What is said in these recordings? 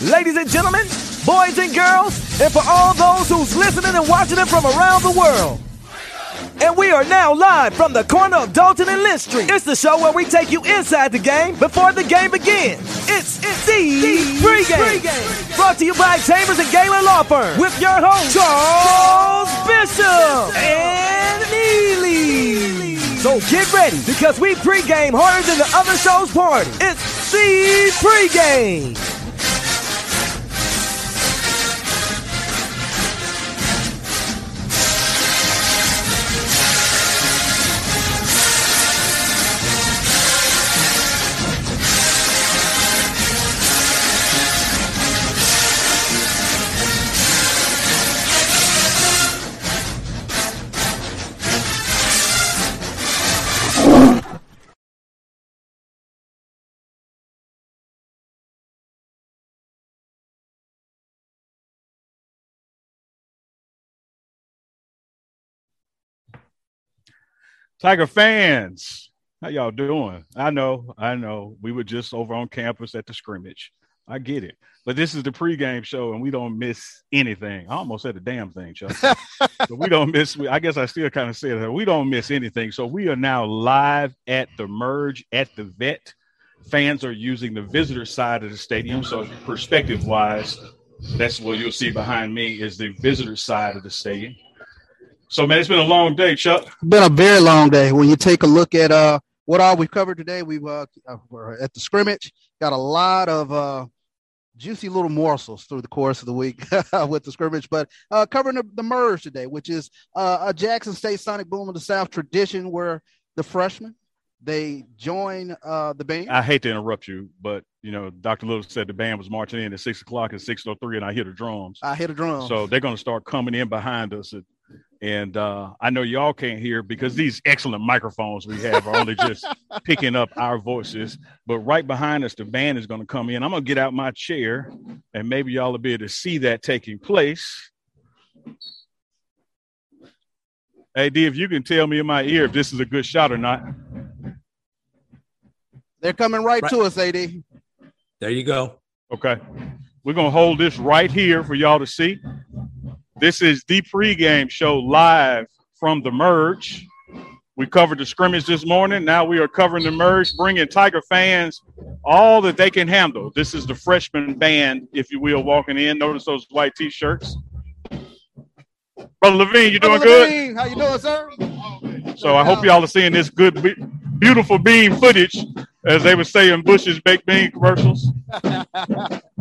Ladies and gentlemen, boys and girls, and for all those who's listening and watching it from around the world. And we are now live from the corner of Dalton and Lynch Street. It's the show where we take you inside the game before the game begins. It's, it's the pregame. pregame. Brought to you by Chambers and Galen Law Firm with your host, Charles Bishop and Neely. So get ready because we pregame harder than the other show's party. It's pregame. Tiger fans, how y'all doing? I know, I know. We were just over on campus at the scrimmage. I get it. But this is the pregame show and we don't miss anything. I almost said a damn thing, Chuck. but we don't miss, I guess I still kind of said that. We don't miss anything. So we are now live at the merge at the vet. Fans are using the visitor side of the stadium. So perspective wise, that's what you'll see behind me is the visitor side of the stadium. So, man, it's been a long day, Chuck. Been a very long day. When you take a look at uh, what all we've covered today, we've uh, uh at the scrimmage got a lot of uh, juicy little morsels through the course of the week with the scrimmage, but uh, covering the, the merge today, which is uh, a Jackson State Sonic Boom of the South tradition where the freshmen they join uh, the band. I hate to interrupt you, but you know, Dr. Little said the band was marching in at six o'clock at six oh three, and I hear the drums. I hear the drums. So they're going to start coming in behind us at and uh, I know y'all can't hear because these excellent microphones we have are only just picking up our voices. But right behind us, the band is going to come in. I'm going to get out my chair, and maybe y'all will be able to see that taking place. Hey, D, if you can tell me in my ear if this is a good shot or not. They're coming right, right. to us, AD. There you go. Okay. We're going to hold this right here for y'all to see. This is the pregame show live from the merge. We covered the scrimmage this morning. Now we are covering the merge, bringing Tiger fans all that they can handle. This is the freshman band, if you will, walking in. Notice those white t-shirts. Brother Levine, you doing good? How you doing, sir? So I hope y'all are seeing this good, beautiful bean footage, as they would say in Bush's baked bean commercials.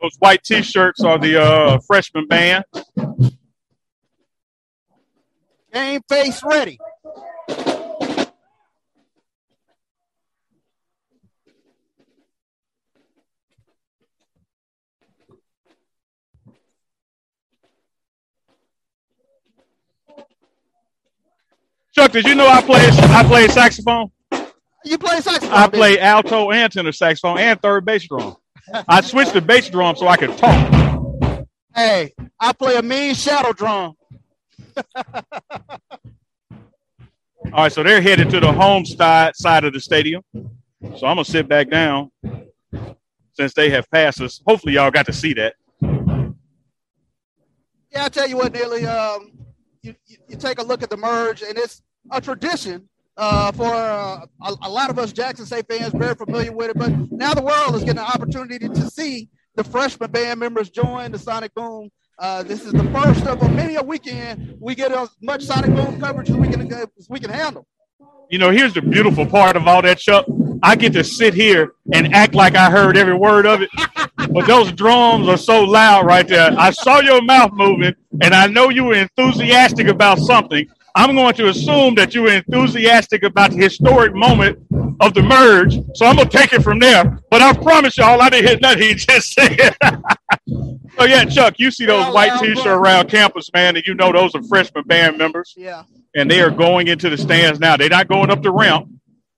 Those white T-shirts are the uh, freshman band. Game face ready. Chuck, did you know I play I play saxophone? You play saxophone? I play alto and tenor saxophone and third bass drum. I switched the bass drum so I could talk. Hey, I play a mean shadow drum. All right, so they're headed to the home side side of the stadium. So I'm gonna sit back down since they have passed us. Hopefully, y'all got to see that. Yeah, I tell you what, Neely, um, you, you, you take a look at the merge, and it's a tradition uh, for uh, a, a, lot of us Jackson State fans, very familiar with it. But now the world is getting an opportunity to see the freshman band members join the Sonic Boom. Uh, this is the first of a many a weekend we get as much Sonic Boom coverage as we can as we can handle. You know, here's the beautiful part of all that, Chuck. I get to sit here and act like I heard every word of it. but those drums are so loud right there. I saw your mouth moving, and I know you were enthusiastic about something. I'm going to assume that you were enthusiastic about the historic moment of the merge. So I'm going to take it from there. But I promise y'all, I didn't hit nothing he just said. so, yeah, Chuck, you see those white t shirts around campus, man, and you know those are freshman band members. Yeah. And they are going into the stands now. They're not going up the ramp,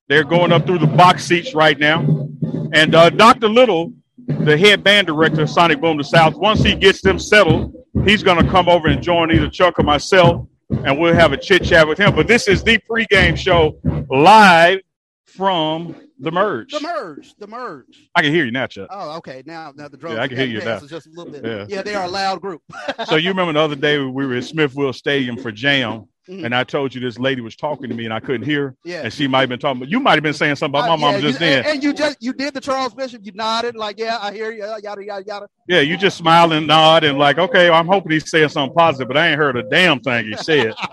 they're going up through the box seats right now. And uh, Dr. Little, the head band director of Sonic Boom the South, once he gets them settled, he's going to come over and join either Chuck or myself and we'll have a chit chat with him. But this is the pregame show live from the merge. The merge. The merge. I can hear you now, Chuck. Oh, okay. Now, now the drums. Yeah, I can hear you now. Just a little bit. Yeah. Yeah. they are a loud group. so you remember the other day we were at Smith-Wills Stadium for Jam, Mhm. and I told you this lady was talking to me and I couldn't hear, Yeah. and she might have been talking, but you might have been saying something about my Uh, mom yeah, just you, then. and, and you just you did the Charles Bishop. You nodded like, yeah, I hear you. Yada yada yada. Yeah, you just smile and nod and like, okay, I'm hoping he's saying something positive, but I ain't heard a damn thing he said.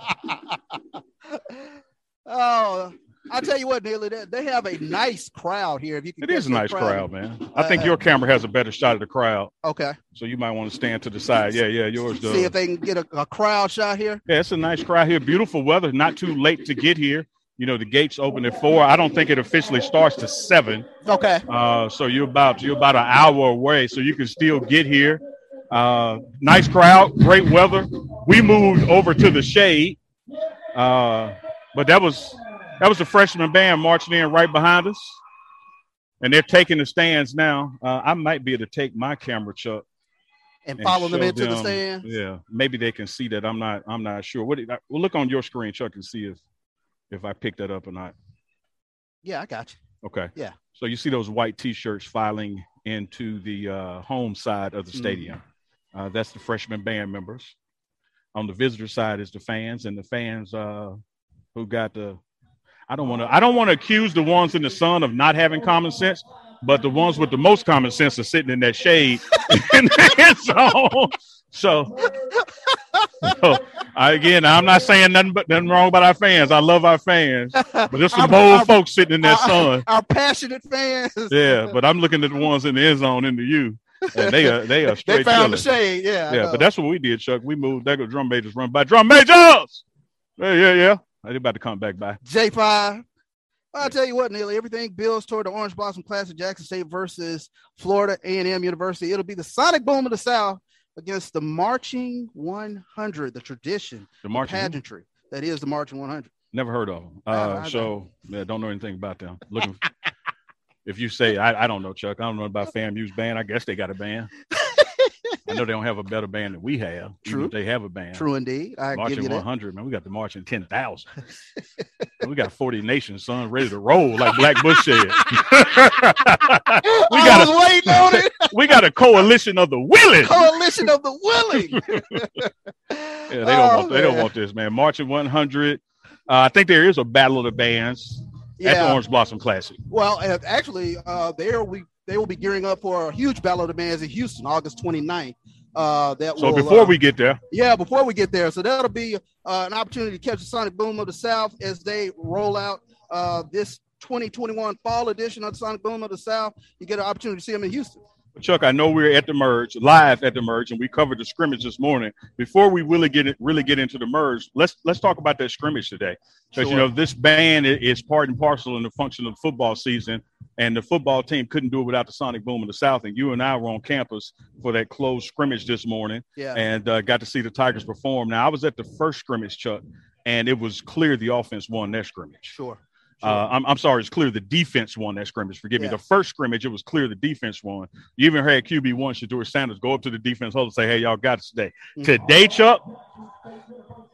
oh, I tell you what, Neely, they, have a nice crowd here. If you can, It is a nice crowd, man. I think Uh, your camera has a better shot of the crowd, Okay, so you might want to stand to the side. Yeah, yeah, yours does. see if they can get a, a crowd shot here. Yeah, it's a nice crowd here. Beautiful weather. Not too late to get here. You know, the gates open at four. I don't think it officially starts to seven. Okay, Uh, so you're about you're about an hour away, so you can still get here. Uh, nice crowd, great weather. We moved over to the shade, uh, but that was that was the freshman band marching in right behind us, and they're taking the stands now. Uh, I might be able to take my camera, Chuck, and and follow them into the stands. Yeah, maybe they can see that. I'm not. I'm not sure. What? you- We'll look on your screen, Chuck, and see if if I pick that up or not. Yeah, I got you. Okay. Yeah. So you see those white T-shirts filing into the uh, home side of the Mm-hmm. stadium. Uh, that's the freshman band members. On the visitor side is the fans, and the fans uh, who got the. I don't want to. I don't want to accuse the ones in the sun of not having common sense, but the ones with the most common sense are sitting in that shade in the end zone. So, so I, again, I'm not saying nothing but nothing wrong about our fans. I love our fans, but there's some bold our- folks sitting in that our- sun. Our passionate fans. Yeah, but I'm looking at the ones in the end zone in the U, and they are they are straight. they found the shade. Yeah, Yeah, but that's what we did, Chuck. We moved. Go drum majors run by drum majors. Yeah, yeah, yeah. They about to come back by. J five. I'll tell you what, Neely, everything builds toward the Orange Blossom Classic Jackson State versus Florida A&M University. It'll be the Sonic Boom of the South against the Marching 100, the tradition, The marching. pageantry that is the Marching 100. Never heard of them. Uh, so yeah, don't know anything about them. Looking. if you say I, I don't know, Chuck. I don't know about FAMU's band. I guess they got a band. I know they don't have a better band than we have. True. They have a band. True indeed. I give Marching that. 100, man. We got the marching 10,000. we got 40 nations, son, ready to roll like Black Bush said. we got a waiting on it. we got a coalition of the willing. Coalition of the willing. Yeah, they don't want they don't want this, man. Marching 100. Uh, I think there is a battle of the bands at the Orange Blossom Classic. Well, actually, uh, there we they will be gearing up for a huge battle of the bands in Houston, August 29th. Uh, that So will, before uh, we get there, Yeah, before we get there. So that'll be uh, an opportunity to catch the Sonic Boom of the South as they roll out uh, this 2021 fall edition of the Sonic Boom of the South. You get an opportunity to see them in Houston. Chuck, I know we're at the merge, live at the merge, and we covered the scrimmage this morning. Before we really get it, really get into the merge, let's let's talk about that scrimmage today. Because you know this band is part and parcel in the function of the football season, and the football team couldn't do it without the Sonic Boom of the South. And you and I were on campus for that closed scrimmage this morning, Yeah. and uh, got to see the Tigers perform. Now I was at the first scrimmage, Chuck, and it was clear the offense won that scrimmage. Sure. Uh, I'm, I'm sorry, it's clear the defense won that scrimmage. Forgive me. The first scrimmage, it was clear the defense won. You even had QB one, Shedeur Sanders, go up to the defense huddle and say, "Hey, y'all got it today." Today, Chuck,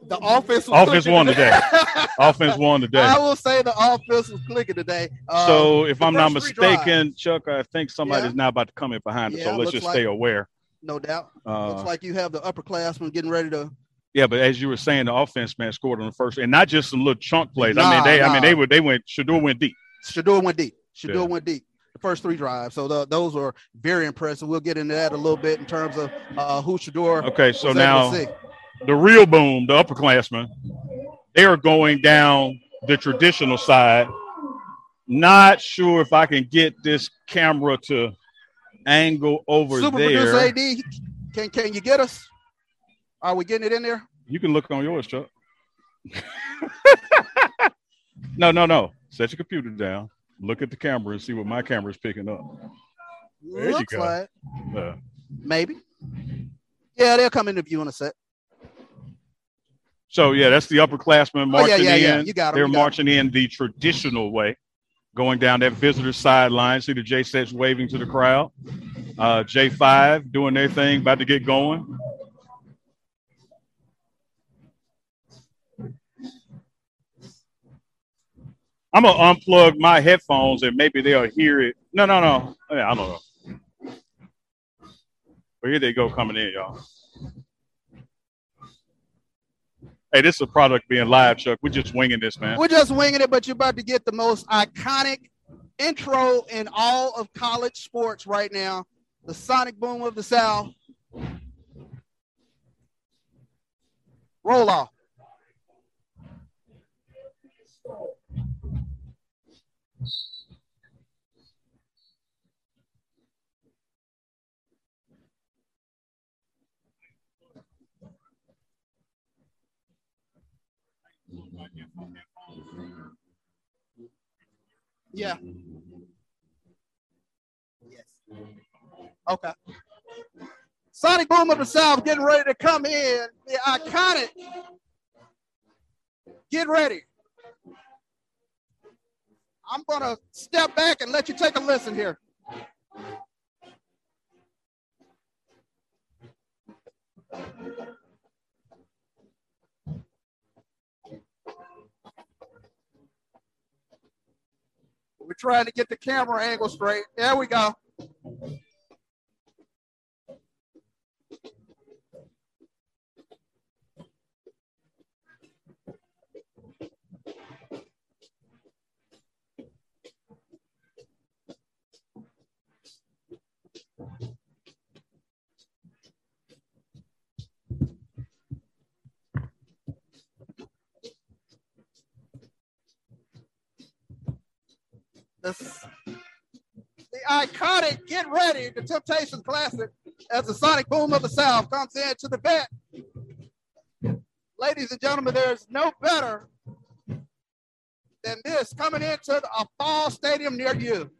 The offense was Offense clicking won today. offense won today. I will say the offense was clicking today. Um, so, if I'm not mistaken, Chuck, I think somebody Yeah. is now about to come in behind us. Yeah, so let's just like- stay aware. no doubt. Uh, Looks like you have the upperclassmen getting ready to. Yeah, but as you were saying, the offense man scored on the first, and not just some little chunk plays. I mean, Nah, they, I mean, they were, they went. Shedeur went deep. Shedeur went deep. Shedeur Yeah. went deep. The first three drives. So the, those were very impressive. We'll get into that a little bit in terms of uh, who Shedeur Okay, so now. able to see. the real boom, the upperclassmen, they are going down the traditional side. Not sure if I can get this camera to angle over Super there. producer AD, can can you get us? Are we getting it in there? You can look on yours, Chuck. no, no, no. Set your computer down. Look at the camera and see what my camera is picking up. There you Looks go. like Uh, maybe. Yeah, they'll come into view in a sec. so yeah, that's the upperclassmen Oh, marching yeah, yeah, yeah. in. You got 'em, They're you got 'em. marching in the traditional way, going down that visitor sideline. See the J-Settes waving to the crowd. Uh, J5 doing their thing, about to get going. I'm gonna unplug my headphones and maybe they'll hear it. No, no, no. Yeah, I don't know. But here they go coming in, y'all. Hey, this is a product being live, Chuck. We're just winging this, man. We're just winging it, but you're about to get the most iconic intro in all of college sports right now. The sonic boom of the South. Roll off. Yeah. Yes. Okay. Sonic Boom of the South getting ready to come in. The iconic. Get ready. I'm going to step back and let you take a listen here. We're trying to get the camera angle straight. There we go. The, the iconic Get Ready, the Temptations Classic, as the Sonic Boom of the South comes in to the Vet. Ladies and gentlemen, there's no better than this coming into a fall stadium near you.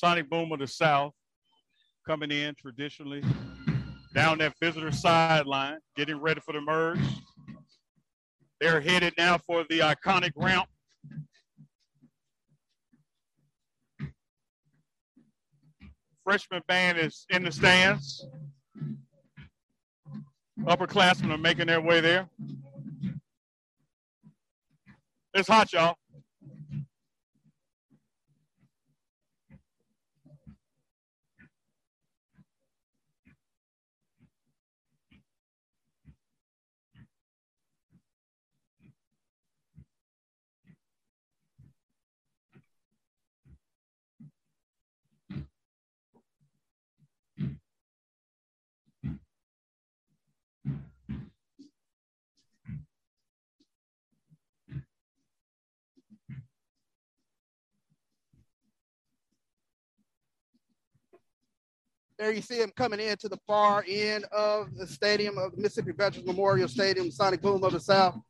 Sonic Boom of the South coming in traditionally down that visitor sideline, getting ready for the merge. They're headed now for the iconic ramp. Freshman band is in the stands. Upperclassmen are making their way there. It's hot, y'all. There you see him coming into the far end of the stadium of Mississippi Veterans Memorial Stadium, Sonic Boom of the South.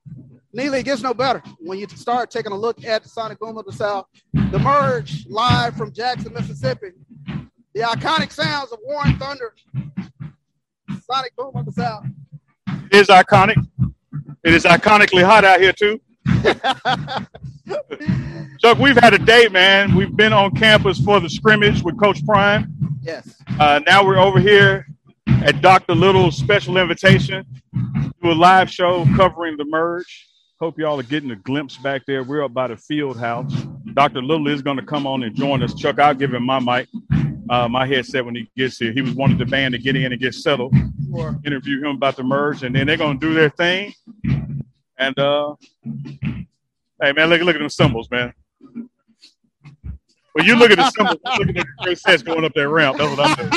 Neely, it gets no better when you start taking a look at the Sonic Boom of the South. The merge live from Jackson, Mississippi. The iconic sounds of Warren Thunder. Sonic Boom of the South. It is iconic. It is iconically hot out here too. Chuck, we've had a day, man. We've been on campus for the scrimmage with Coach Prime. Yes. Uh, now we're over here at Dr. Little's special invitation to a live show covering the merge. Hope y'all are getting a glimpse back there. We're up by the field house. Dr. Little is going to come on and join us. Chuck, I'll give him my mic, uh, my headset when he gets here. He was one of the band to get in and get settled. Sure. Interview him about the merge, and then they're going to do their thing. And uh, hey, man, look, look at them cymbals, man. When you look at the symbols, looking at the sets going up that ramp. That's what I'm doing.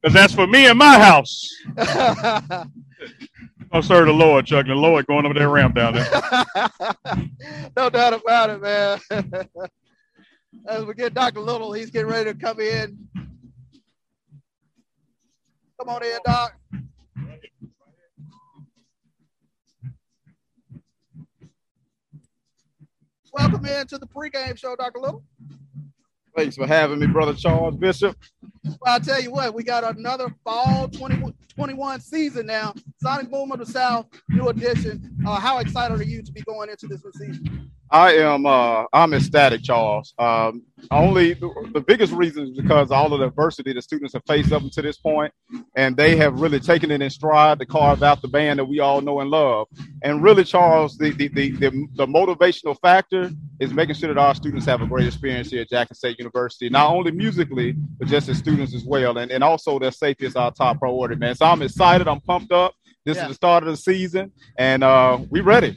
Because that's for me and my house. Oh, serve the Lord, Chuck. The Lord going up that ramp down there. no doubt about it, man. As we get Dr. Little, he's getting ready to come in. Come on in, Doc. Welcome in to the pregame show, Dr. Little. Thanks for having me, Brother Charles Bishop. Well, I'll tell you what, we got another fall 2021 season now. Sonic Boom of the South, new edition. Uh, how excited are you to be going into this new season? I am. Uh, I'm ecstatic, Charles. Um, only the biggest reason is because all of the adversity the students have faced up until this point, and they have really taken it in stride to carve out the band that we all know and love. And really, Charles, the the the, the, the motivational factor is making sure that our students have a great experience here at Jackson State University, not only musically, but just as students as well. And and also their safety is our top priority, man. So I'm excited. I'm pumped up. This yeah. is the start of the season, and uh, we ready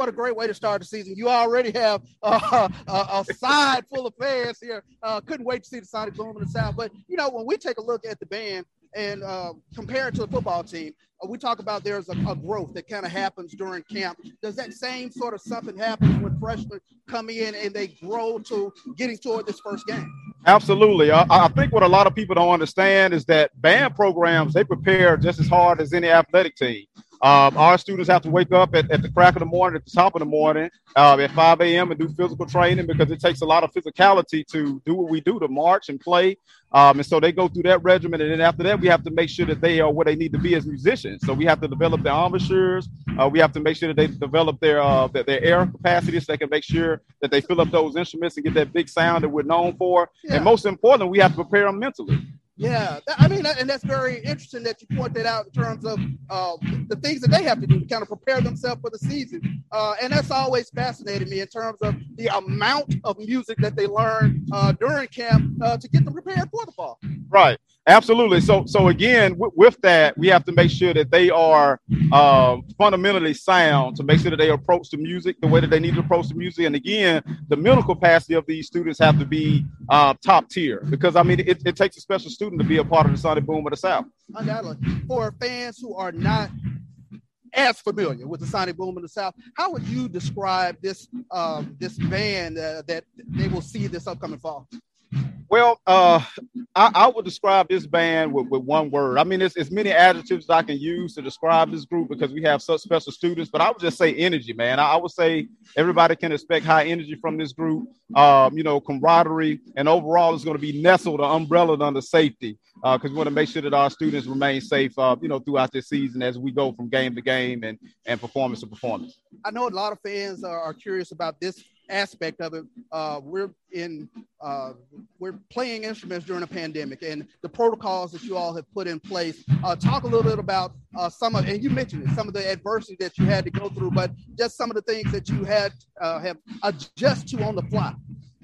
what a great way to start the season. You already have uh, a, a, side full of fans here. Uh, couldn't wait to see the Sonic Boom in the South. But, you know, when we take a look at the band and uh, compare it to the football team, uh, we talk about there's a, a growth that kind of happens during camp. Does that same sort of something happen when freshmen come in and they grow to getting toward this first game? Absolutely. I, I, think what a lot of people don't understand is that band programs, they prepare just as hard as any athletic team. Um, our students have to wake up at, at, the crack of the morning, at the top of the morning, uh, at 5 a.m. and do physical training because it takes a lot of physicality to do what we do to march and play. Um, and so they go through that regimen. And then after that, we have to make sure that they are where they need to be as musicians. So we have to develop their embouchures. Uh, we have to make sure that they develop their, uh, their, their air capacity so they can make sure that they fill up those instruments and get that big sound that we're known for. Yeah. And most importantly, we have to prepare them mentally. Yeah, I mean, and that's very interesting that you point that out in terms of uh, the things that they have to do to kind of prepare themselves for the season. Uh, and that's always fascinated me in terms of the amount of music that they learn uh, during camp uh, to get them prepared for the fall. Right. Absolutely. So, so again, w- with that, we have to make sure that they are um, fundamentally sound to make sure that they approach the music the way that they need to approach the music. And again, the mental capacity of these students have to be uh, top tier because I mean, it, it, takes a special student to be a part of the Sonic Boom of the South. Undoubtedly, for fans who are not as familiar with the Sonic Boom in the South, how would you describe this um, this band uh, that they will see this upcoming fall? Well, uh, I, I, would describe this band with, with one word. I mean, it's as many adjectives I can use to describe this group because we have such special students. But I would just say energy, man. I, I would say everybody can expect high energy from this group. Um, you know, camaraderie, and overall, it's going to be nestled or umbrellaed under safety because uh, we want to make sure that our students remain safe. Uh, you know, throughout this season as we go from game to game and and performance to performance. I know a lot of fans are, are curious about this aspect of it. Uh, we're in uh, we're playing instruments during a pandemic, and the protocols that you all have put in place. Uh, talk a little bit about uh, some of, and you mentioned it, some of the adversity that you had to go through, but just some of the things that you had uh, have adjust to on the fly.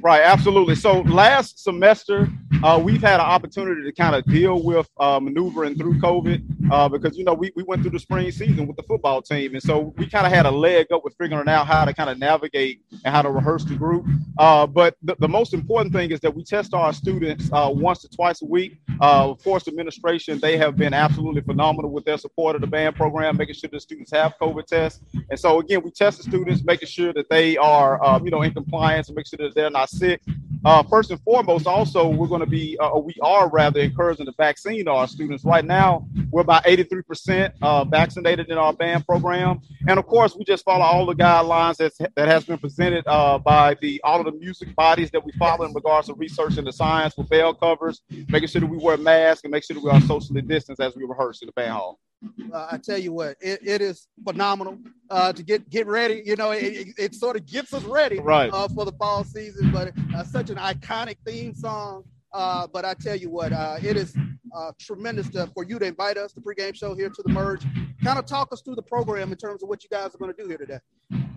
Right, absolutely. So last semester, uh, we've had an opportunity to kind of deal with uh, maneuvering through COVID uh, because, you know, we, we went through the spring season with the football team. And so we kind of had a leg up with figuring out how to kind of navigate and how to rehearse the group. Uh, but the, the, most important thing is that we test our students uh, once or twice a week. Uh, of course, administration, they have been absolutely phenomenal with their support of the band program, making sure the students have COVID tests. And so, again, we test the students, making sure that they are, you know, in compliance and make sure that they're not sick. Uh, first and foremost, also, we're going to be, uh, we are rather encouraging the vaccine to our students. Right now, we're about 83% uh, vaccinated in our band program. And of course, we just follow all the guidelines that's, that has been presented uh, by the all of the music bodies that we follow in regards to research and the science with bell covers, making sure that we wear masks and make sure that we are socially distanced as we rehearse in the band hall. Uh, I tell you what, it, it is phenomenal uh, to get get ready. You know, it, it, it sort of gets us ready right. uh, for the fall season. But uh, such an iconic theme song. Uh, but I tell you what, uh, it is uh, tremendous to, for you to invite us, the pregame show here to the merge. Kind of talk us through the program in terms of what you guys are going to do here today.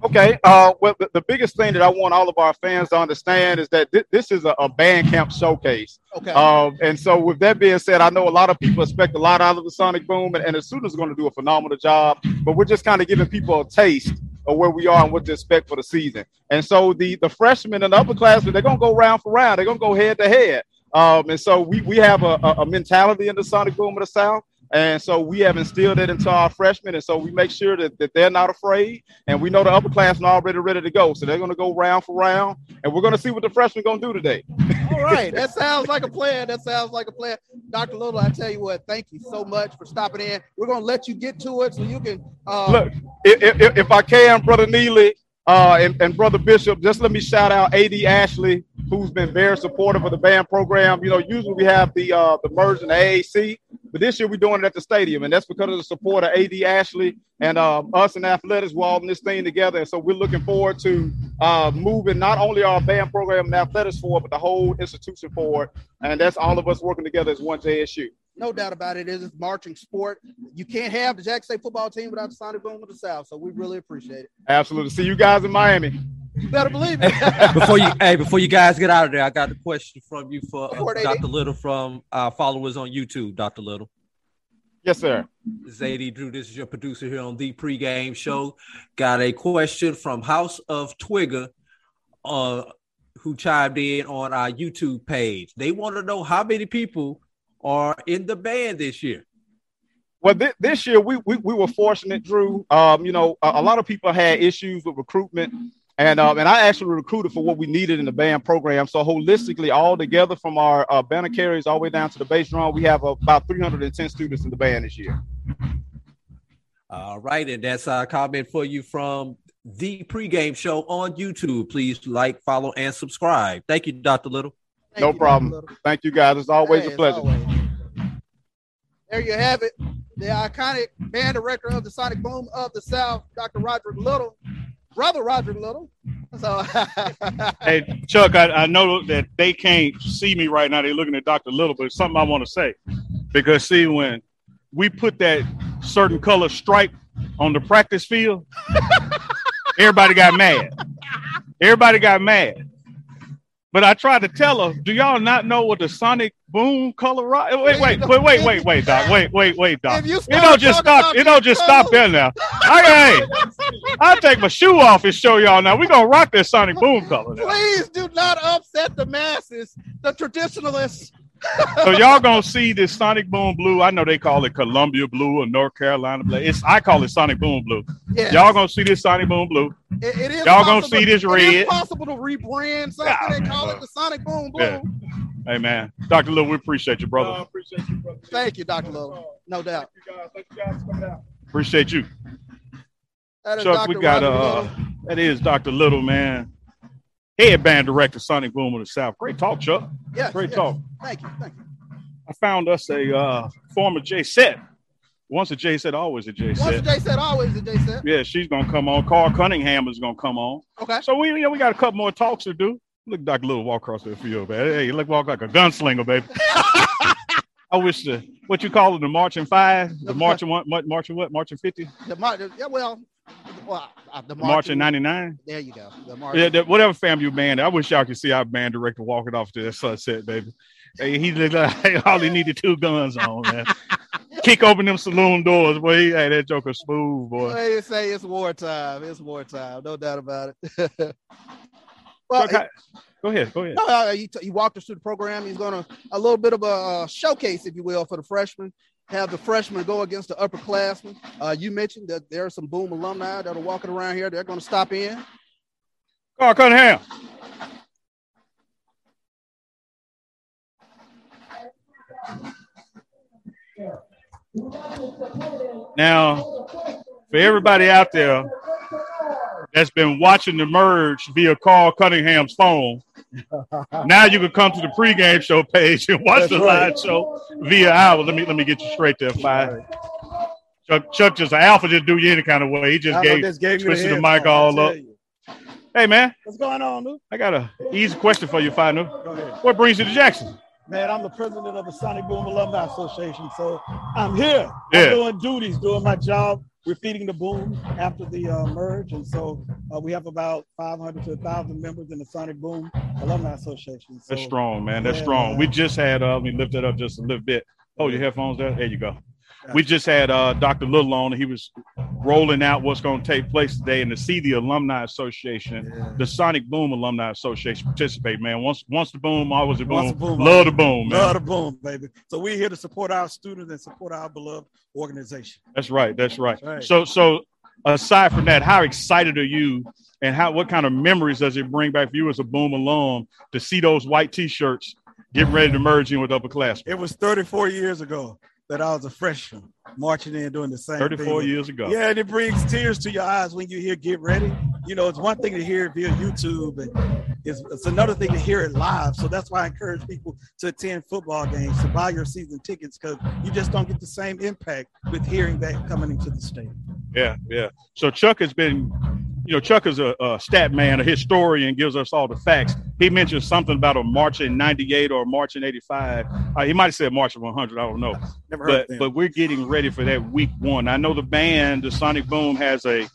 Okay. Uh, well, the, the, biggest thing that I want all of our fans to understand is that th- this is a, a, band camp showcase. Okay. Um, and so, with that being said, I know a lot of people expect a lot out of the Sonic Boom, and, and the students are going to do a phenomenal job. But we're just kind of giving people a taste of where we are and what to expect for the season. And so, the the freshmen and the upperclassmen, they're going to go round for round. They're going to go head to head. Um, and so we, we have a, a mentality in the Sonic Boom of the South. And so we have instilled it into our freshmen. And so we make sure that, that they're not afraid. And we know the upperclassmen are already ready to go. So they're going to go round for round. And we're going to see what the freshmen going to do today. All right. That sounds like a plan. That sounds like a plan. Dr. Little, I tell you what, thank you so much for stopping in. We're going to let you get to it so you can. Uh... Look, if, if, if I can, Brother Neely, Uh, and, and brother Bishop, just let me shout out AD Ashley, who's been very supportive of the band program. You know, usually we have the uh, the merge and the AAC, but this year we're doing it at the stadium, and that's because of the support of AD Ashley and uh, us and athletics. We're all in this thing together, and so we're looking forward to uh, moving not only our band program and athletics forward, but the whole institution forward. And that's all of us working together as one JSU. No doubt about it. It is marching sport. You can't have the Jackson State football team without the Sonic Boom of the South. So we really appreciate it. Absolutely. See you guys in Miami. You better believe it. before you, hey, before you guys get out of there, I got a question from you for uh, Dr. Little from our followers on YouTube. Dr. Little, Yes, sir. Zadie Drew, this is your producer here on the pregame show. Got a question from House of Twigger, uh, who chimed in on our YouTube page. They want to know how many people are in the band this year. Well, thi- this year we, we we were fortunate, Drew. Um, you know, a, a lot of people had issues with recruitment, and um, and I actually recruited for what we needed in the band program. So holistically, all together, from our uh, banner carries all the way down to the bass drum, we have about 310 students in the band this year. All right, and that's our comment for you from the pregame show on YouTube. Please like, follow, and subscribe. Thank you, Dr. Little. Thank no you, Dr. problem. Little. Thank you, guys. It's always Hey, a as pleasure. always. There you have it. The iconic band director of the Sonic Boom of the South, Dr. Roderick Little, brother Roderick Little. So Hey, Chuck, I, I know that they can't see me right now. They're looking at Dr. Little, but it's something I want to say. Because, see, when we put that certain color stripe on the practice field, everybody got mad. Everybody got mad. But I tried to tell her, do y'all not know what the Sonic Boom color? Wait, wait, wait, wait, wait, wait, Doc. Wait, wait, wait, Doc. You It don't just stop. It don't just stop there now. I, hey, I'll take my shoe off and show y'all now. We're gonna rock that Sonic Boom color now. please do not upset the masses, the traditionalists. So y'all gonna see this Sonic Boom Blue. I know they call it Columbia Blue or North Carolina Blue. It's I call it Sonic Boom Blue. Yeah, Y'all gonna see this Sonic Boom Blue. it, it is y'all gonna see this red. is possible to rebrand something Yeah, and man, call it the Sonic Boom Blue. Yeah. Hey man, Dr. Little, we appreciate you, brother. appreciate you, brother. Thank you, Dr. Little. No doubt. you, guys. Thank you, guys, for coming out. Appreciate you. That is Chuck, Dr. we got Roderick uh Little. that is Dr. Little, man. Headband director, Sonic Boom of the South. Great talk, Chuck. Yeah, Great yes. talk. Thank you. Thank you. I found us a uh, former J-Sette. Once a J-Sette, always a J-Sette. Once a set. Always a J said. Yeah, she's gonna come on. Carl Cunningham is gonna come on. Okay. So we, you know, we got a couple more talks to do. Look, Dr. Little walk across the field, man. Hey, you look walk like a gunslinger, baby. I wish the what you call it, the marching five, the marching one, marching what, marching fifty, The mar- yeah, well, well, uh, the the marching ninety nine. There you go. The marching. Yeah, the, whatever FAMU band. I wish y'all could see our band director walking off to that sunset, baby. Hey, he looked like all he needed two guns on, man. Kick open them saloon doors, boy. He had that joker smooth, boy. They say it's wartime. It's wartime. No doubt about it. well, Chuck, I- go ahead, go ahead. no, uh, he, he walked us through the program. He's going to a little bit of a uh, showcase, if you will, for the freshmen. Have the freshmen go against the upperclassmen. Uh, you mentioned that there are some Boom alumni that are walking around here. They're going to stop in. Carl Cunningham. Now, for everybody out there that's been watching the merge via Carl Cunningham's phone, now you can come to the pregame show page and watch That's the right. live show via ours. Let me let me get you straight there, five. Chuck, Chuck just Alpha just do you any kind of way. He just gave this gave twisted the head mic all up. you. Hey man, What's going on, Lou? I got a easy question for you, ahead. What brings you to Jackson? Man, I'm the president of the Sonic Boom Alumni Association, so I'm here. Yeah. I'm doing duties, doing my job. We're feeding the boom after the uh, merge, and so uh, we have about 500 to 1,000 members in the Sonic Boom Alumni Association. So, That's strong, man. That's Yeah, strong. man. We just had uh let me lift that up just a little bit. Hold your headphones there. There you go. We just had uh Dr. Little on. He was rolling out what's going to take place today and to see the alumni association, Yeah. the Sonic Boom Alumni Association participate, man. Once once the boom, always the boom. The boom, Love the boom, man. Love the boom, baby. So we're here to support our students and support our beloved organization. That's right. That's right. Right. So so aside from that, how excited are you and how what kind of memories does it bring back for you as a boom alum to see those white t-shirts getting ready to merge in with upperclassmen? It was 34 years ago that I was a freshman marching in doing the same 34 thing. years ago. Yeah, and it brings tears to your eyes when you hear "Get Ready." you know, it's one thing to hear it via YouTube, and it's, it's another thing to hear it live. So that's why I encourage people to attend football games, to buy your season tickets, because you just don't get the same impact with hearing that coming into the stadium. Yeah, yeah. So Chuck has been, you know, Chuck is a, a stat man, a historian, gives us all the facts. He mentioned something about a March in '98 or a March in '85. Uh, he might have said March of 100. I don't know. Never heard But but we're getting ready for that week one. I know the band, the Sonic Boom, has a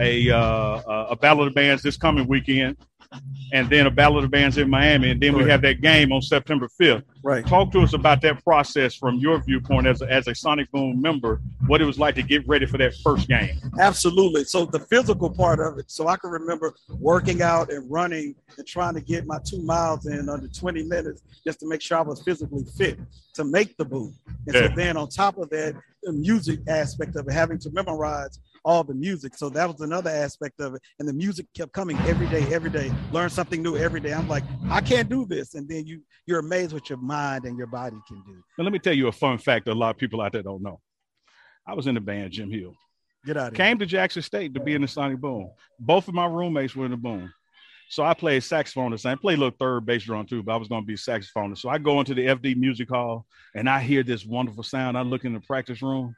a uh, a battle of the bands this coming weekend, and then a battle of the bands in Miami, and then we have that game on September 5th. right. Talk to us about that process from your viewpoint as a, as a Sonic Boom member. What it was like to get ready for that first game. Absolutely. So the physical part of it. So I can remember working out and running and trying to get my two miles in under 20 minutes just to make sure I was physically fit to make the boom. And Yeah. so then on top of that, the music aspect of it, having to memorize all the music. So that was another aspect of it. And the music kept coming every day, every day. Learn something new every day. I'm like, I can't do this. And then you you're amazed what your mind and your body can do. Now, let me tell you a fun fact that a lot of people out there don't know. I was in the band Jim Hill. Get out of here. Came to Jackson State to be in the Sonic Boom. Both of my roommates were in the Boom. So I played saxophone the same. I played a little third bass drum too, but I was going to be a saxophonist. So I go into the FD music hall and I hear this wonderful sound. I look in the practice room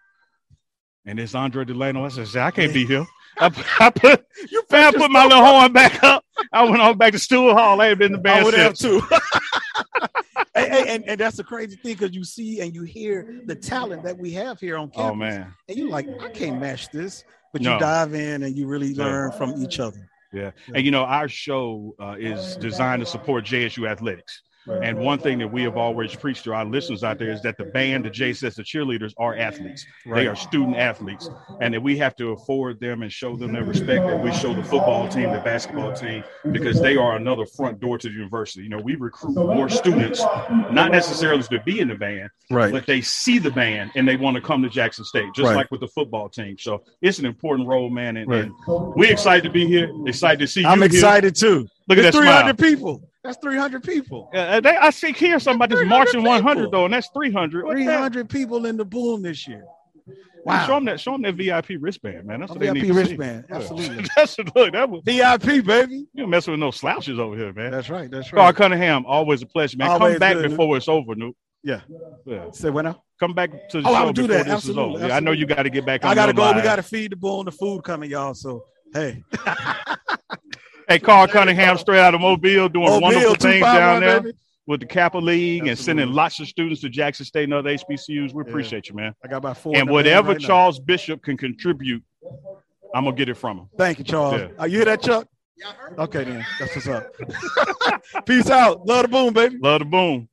and it's Andre Delano. I said, I can't be here. I, I put, you I put my little horn back up. I went on back to Stewart Hall. I ain't been in the I would have too. and, and, and, and that's the crazy thing because you see and you hear the talent that we have here on campus. Oh man. And you're like, I can't match this. But No. you dive in and you really Yeah. learn from each other. Yeah. And you know, our show uh, is designed to support JSU athletics. And one thing that we have always preached to our listeners out there is that the band, the JSS, the cheerleaders are athletes. They are student athletes. And that we have to afford them and show them that respect that we show the football team, the basketball team, because they are another front door to the university. You know, we recruit more students, not necessarily to be in the band, Right. but they see the band and they want to come to Jackson State, just Right. like with the football team. So it's an important role, man. And, Right. and we're excited to be here, excited to see you. I'm here. excited too. Look at It's that smile. 300 people. That's 300 people. Uh, they, I see here somebody's 300 marching 100 though, and that's 300. What the hell? 300 people in the boom this year. Man, Show them that. Show them that VIP wristband, man. That's what they VIP need to wristband, absolutely. that's look. That was VIP, baby. you don't mess with no slouches over here, man. That's right. That's right. Carl. Cunningham, always a pleasure, man. Always Come back good, before it's over, Nuke. Yeah. Yeah. Say when now? Come back to the Oh, I show do before that. this Absolutely, is over. Yeah, I know you got to get back. I gotta your go. We gotta feed the bull and the food coming, y'all. So hey. Hey, Carl Cunningham, straight out of Mobile, doing Mobile, wonderful things down there baby. with the Kappa League and sending lots of students to Jackson State and other HBCUs. We Yeah. appreciate you, man. I got about four. And whatever band right now. Charles Bishop can contribute, I'm gonna get it from him. Thank you, Charles. Yeah. Are you hear that, Chuck? Okay, then. That's what's up. Peace out. Love the boom, baby. Love the boom.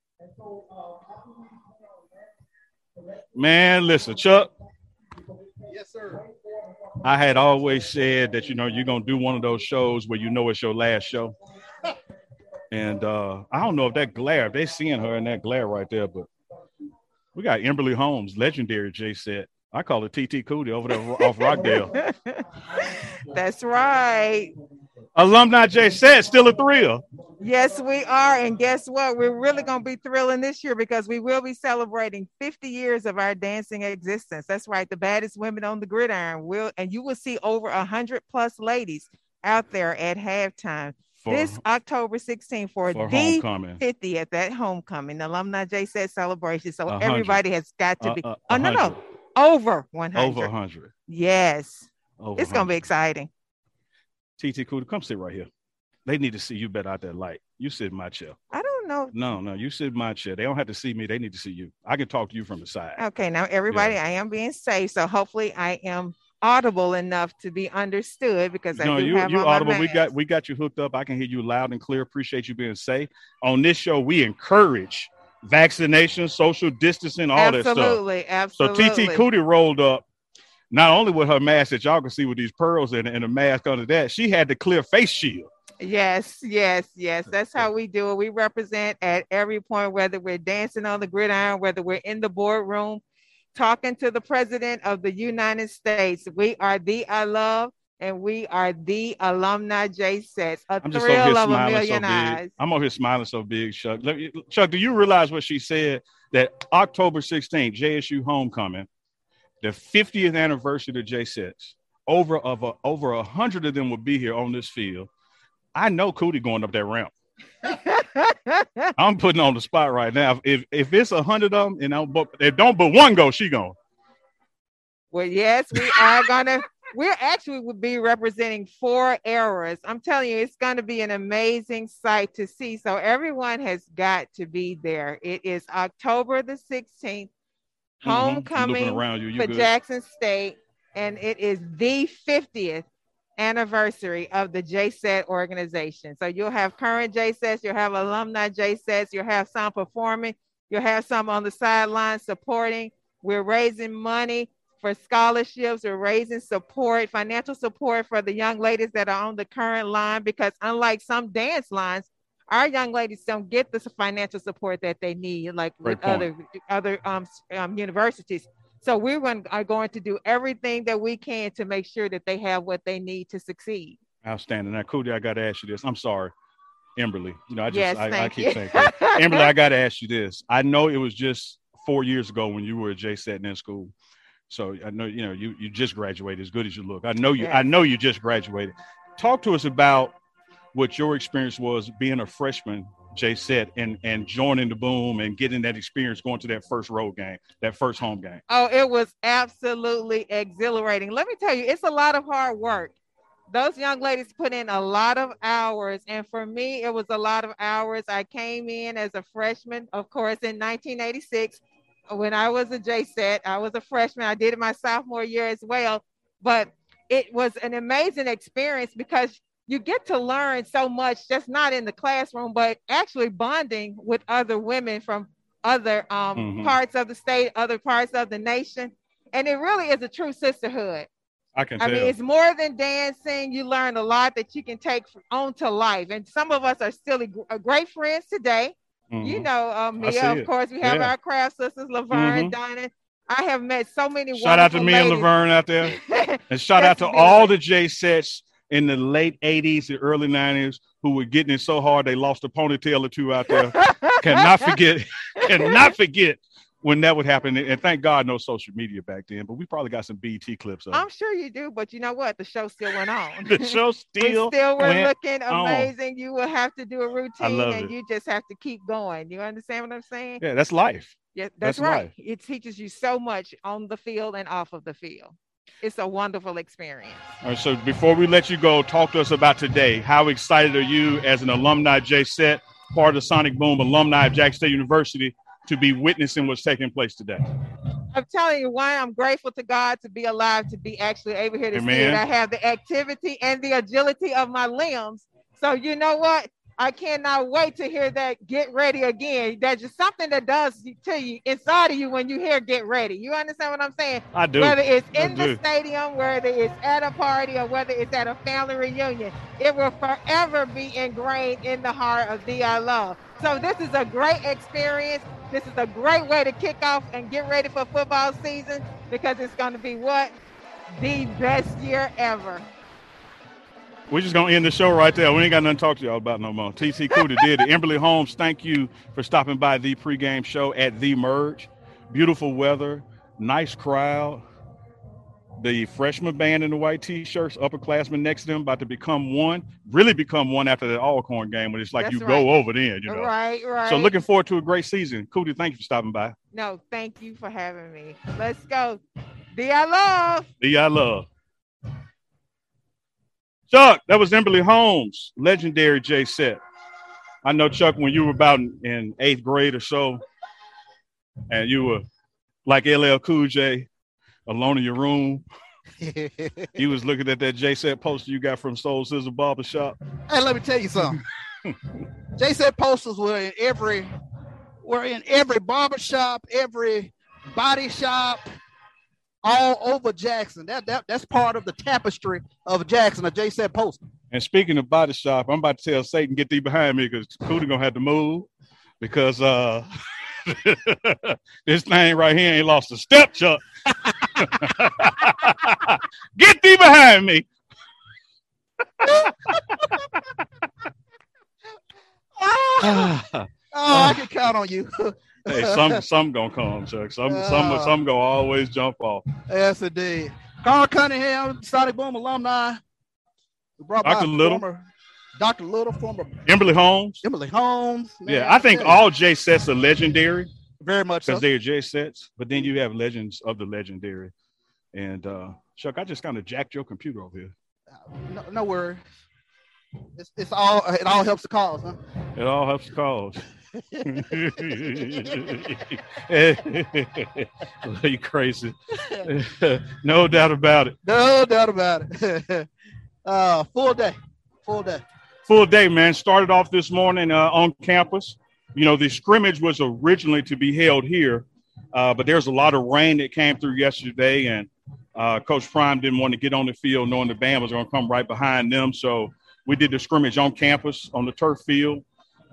Man, listen, Chuck. Yes, sir. I had always said that you know you're gonna do one of those shows where you know it's your last show. And uh I don't know if that glare, if they seeing her in that glare right there, but we got Emberly Holmes, legendary J set. I call it TT Cootie over there off Rockdale. That's right. Alumni Jay said, still a thrill. Yes, we are. And guess what? We're really going to be thrilling this year because we will be celebrating 50 years of our dancing existence. That's right. The baddest women on the gridiron will, and you will see over a hundred plus ladies out there at halftime For, this October 16th for, for the homecoming. 50th that homecoming, alumni J-Sette celebration. So hundred. everybody has got to Uh, be, uh, oh, no, no, over 100. Over 100. Yes. Over It's going to be exciting. TT Cootie, come sit right here. They need to see you better out that light. You sit in my chair. I don't know. No, no, you sit in my chair. They don't have to see me. They need to see you. I can talk to you from the side. Okay, now everybody, I am being safe, so hopefully I am audible enough to be understood because I No, you you audible. We got we got you hooked up. I can hear you loud and clear. Appreciate you being safe. On this show, we encourage vaccination, social distancing, all that stuff. absolutely, absolutely. So. TT Cootie rolled up, not only with her mask that y'all can see with these pearls and, and a mask under that, she had the clear face shield. Yes, yes, yes. That's how we do it. We represent at every point, whether we're dancing on the gridiron, whether we're in the boardroom, talking to the president of the United States. We are the I love, and we are the alumni J-Settes. A I'm just over here thrill of a smiling so eyes. I'm over here smiling so big, Chuck. Let me- Chuck, do you realize what she said? That October 16th, JSU homecoming, the 50th anniversary of J-Settes. over of a, over a hundred of them would be here on this field. I know Cootie going up that ramp. I'm putting on the spot right now. If if it's a hundred of them, and I but if don't but one go, she going. Well, yes, we are gonna. We're actually would be representing four eras. I'm telling you, it's going to be an amazing sight to see. So everyone has got to be there. It is October the 16th, Mhm. I'm looking Mm-hmm. homecoming around you. You for good? Jackson State, and it is the 50th anniversary of the J-Sette organization. So you'll have current J-Settes, you'll have alumni J-Settes, you'll have some performing, you'll have some on the sidelines supporting. We're raising money for scholarships, we're raising support, financial support for the young ladies that are on the current line, because unlike some dance lines, our young ladies don't get the financial support that they need, like Great with point. other other um, um, universities. So we are going to do everything that we can to make sure that they have what they need to succeed. Outstanding. Now, Cootie, I got to ask you this. I'm sorry, Emberly. You know, I just yes, I, I keep saying. Emberly, I got to ask you this. I know it was just four years ago when you were at J-Sette in school. So I know you know you you just graduated as good as you look. I know you I know you just graduated. Talk to us about what your experience was being a freshman J-Sette and and joining the boom and getting that experience going to that first road game, that first home game. Oh, it was absolutely exhilarating. Let me tell you, it's a lot of hard work. Those young ladies put in a lot of hours. And for me, it was a lot of hours. I came in as a freshman, of course, in 1986. When I was a J-Sette, I was a freshman. I did it my sophomore year as well. But it was an amazing experience because you get to learn so much, just not in the classroom, but actually bonding with other women from other um, Mhm. parts of the state, other parts of the nation. And it really is a true sisterhood. I can I tell. mean, it's more than dancing. You learn a lot that you can take on to life. And some of us are still a great friends today. You Mhm. know, uh, Mia, of it. course, we have Yeah. our craft sisters, Laverne, Mhm. Donna. I have met so many Shout out to me and ladies. Laverne out there. And shout out to amazing. all the J-Settes in the late 80s and early 90s who were getting it so hard they lost a ponytail or two out there. cannot forget, cannot forget when that would happen. And thank God no social media back then, but we probably got some BT clips of I'm sure you do, but you know what? The show still went on. the show still, we still were went looking on. amazing. You will have to do a routine love and it. you just have to keep going. You understand what I'm saying? Yeah, that's life. Yeah, that's, That's right. life. It teaches you so much on the field and off of the field. It's a wonderful experience. All right, so before we let you go, talk to us about today. How excited are you as an alumni J-Sette, part of the Sonic Boom alumni of Jack State University, to be witnessing what's taking place today? I'm telling you, one, I'm grateful to God to be alive, to be actually able here to see Amen. it. I have the activity and the agility of my limbs. So you know what? I cannot wait to hear that get ready again. That's just something that does to you inside of you when you hear get ready. You understand what I'm saying? I do. Whether it's in the stadium, whether it's at a party, or whether it's at a family reunion, it will forever be ingrained in the heart of Thee I Love. So this is a great experience. This is a great way to kick off and get ready for football season because it's going to be what? The best year ever. We're just gonna end the show right there. We ain't got nothing to talk to y'all about no more. TC Cooter did it. Emberly Holmes, thank you for stopping by the pregame show at the Merge. Beautiful weather, nice crowd. The freshman band in the white t-shirts, upperclassmen next to them, about to become one. Really become one after that Alcorn game when it's like That's you right. go over then, you know. Right, right. So looking forward to a great season. Cootie, thank you for stopping by. No, thank you for having me. Let's go. Thee I Love. The I love. Chuck, that was Emberly Holmes, legendary J-Sette. I know Chuck when you were about in, in eighth grade or so, and you were like LL Cool J, alone in your room. You was looking at that J-Sette poster you got from Soul Sizzle Barber Shop. Hey, let me tell you something. J-Sette posters were in every were in every barber shop, every body shop, all over Jackson. That, that that's part of the tapestry of Jackson, a J-Sette poster. And speaking of body shop, I'm about to tell Satan get thee behind me because Cootie gonna have to move because uh this thing right here ain't lost a step, Chuck. get thee behind me. Oh, I can count on you. Hey, some some gonna come, Chuck. Some some Uh. some gonna always jump off. yes, indeed. Carl Cunningham, Sonic Boom alumni. Dr. Little. former Dr. Little, former Emily Holmes. Emily Holmes. Man, Yeah, I think all J-Settes are legendary very much so. because they're J-Settes, but then you have legends of the legendary. And uh Chuck, I just kind of jacked your computer over here. No, no worries. It's, it's all it all helps the cause, huh? It all helps the cause. You crazy. no doubt about it. No doubt about it. uh, full day, full day. Full day, man. Started off this morning uh, on campus. You know, the scrimmage was originally to be held here, uh, but there's a lot of rain that came through yesterday, and uh, Coach Prime didn't want to get on the field knowing the band was going to come right behind them. So we did the scrimmage on campus on the turf field,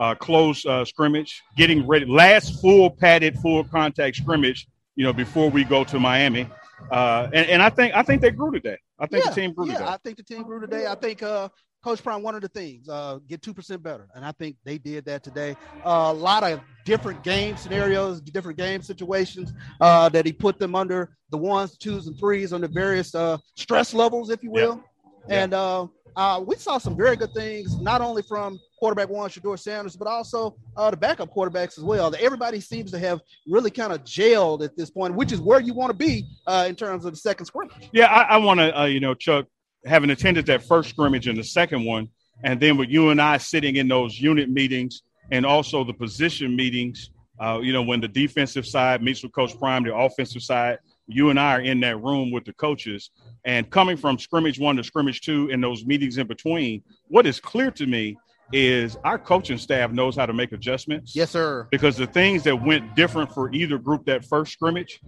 uh, close uh, scrimmage, getting ready. Last full padded, full contact scrimmage, you know, before we go to Miami. Uh, and, and I think I think they grew today. I think yeah, the team grew yeah, today. I think the team grew today. I think uh, Coach Prime one of the things uh, get two percent better, and I think they did that today. Uh, a lot of different game scenarios, different game situations uh, that he put them under the ones, twos, and threes under various uh, stress levels, if you Yeah. will. And uh, uh, we saw some very good things, not only from quarterback one, Shedeur Sanders, but also uh, the backup quarterbacks as well. Everybody seems to have really kind of gelled at this point, which is where you want to be uh, in terms of the second scrimmage. Yeah, I, I want to, uh, you know, Chuck, having attended that first scrimmage and the second one, and then with you and I sitting in those unit meetings and also the position meetings, uh, you know, when the defensive side meets with Coach Prime, the offensive side, you and I are in that room with the coaches. And coming from scrimmage one to scrimmage two and those meetings in between, what is clear to me is our coaching staff knows how to make adjustments Yes, sir. because the things that went different for either group that first scrimmage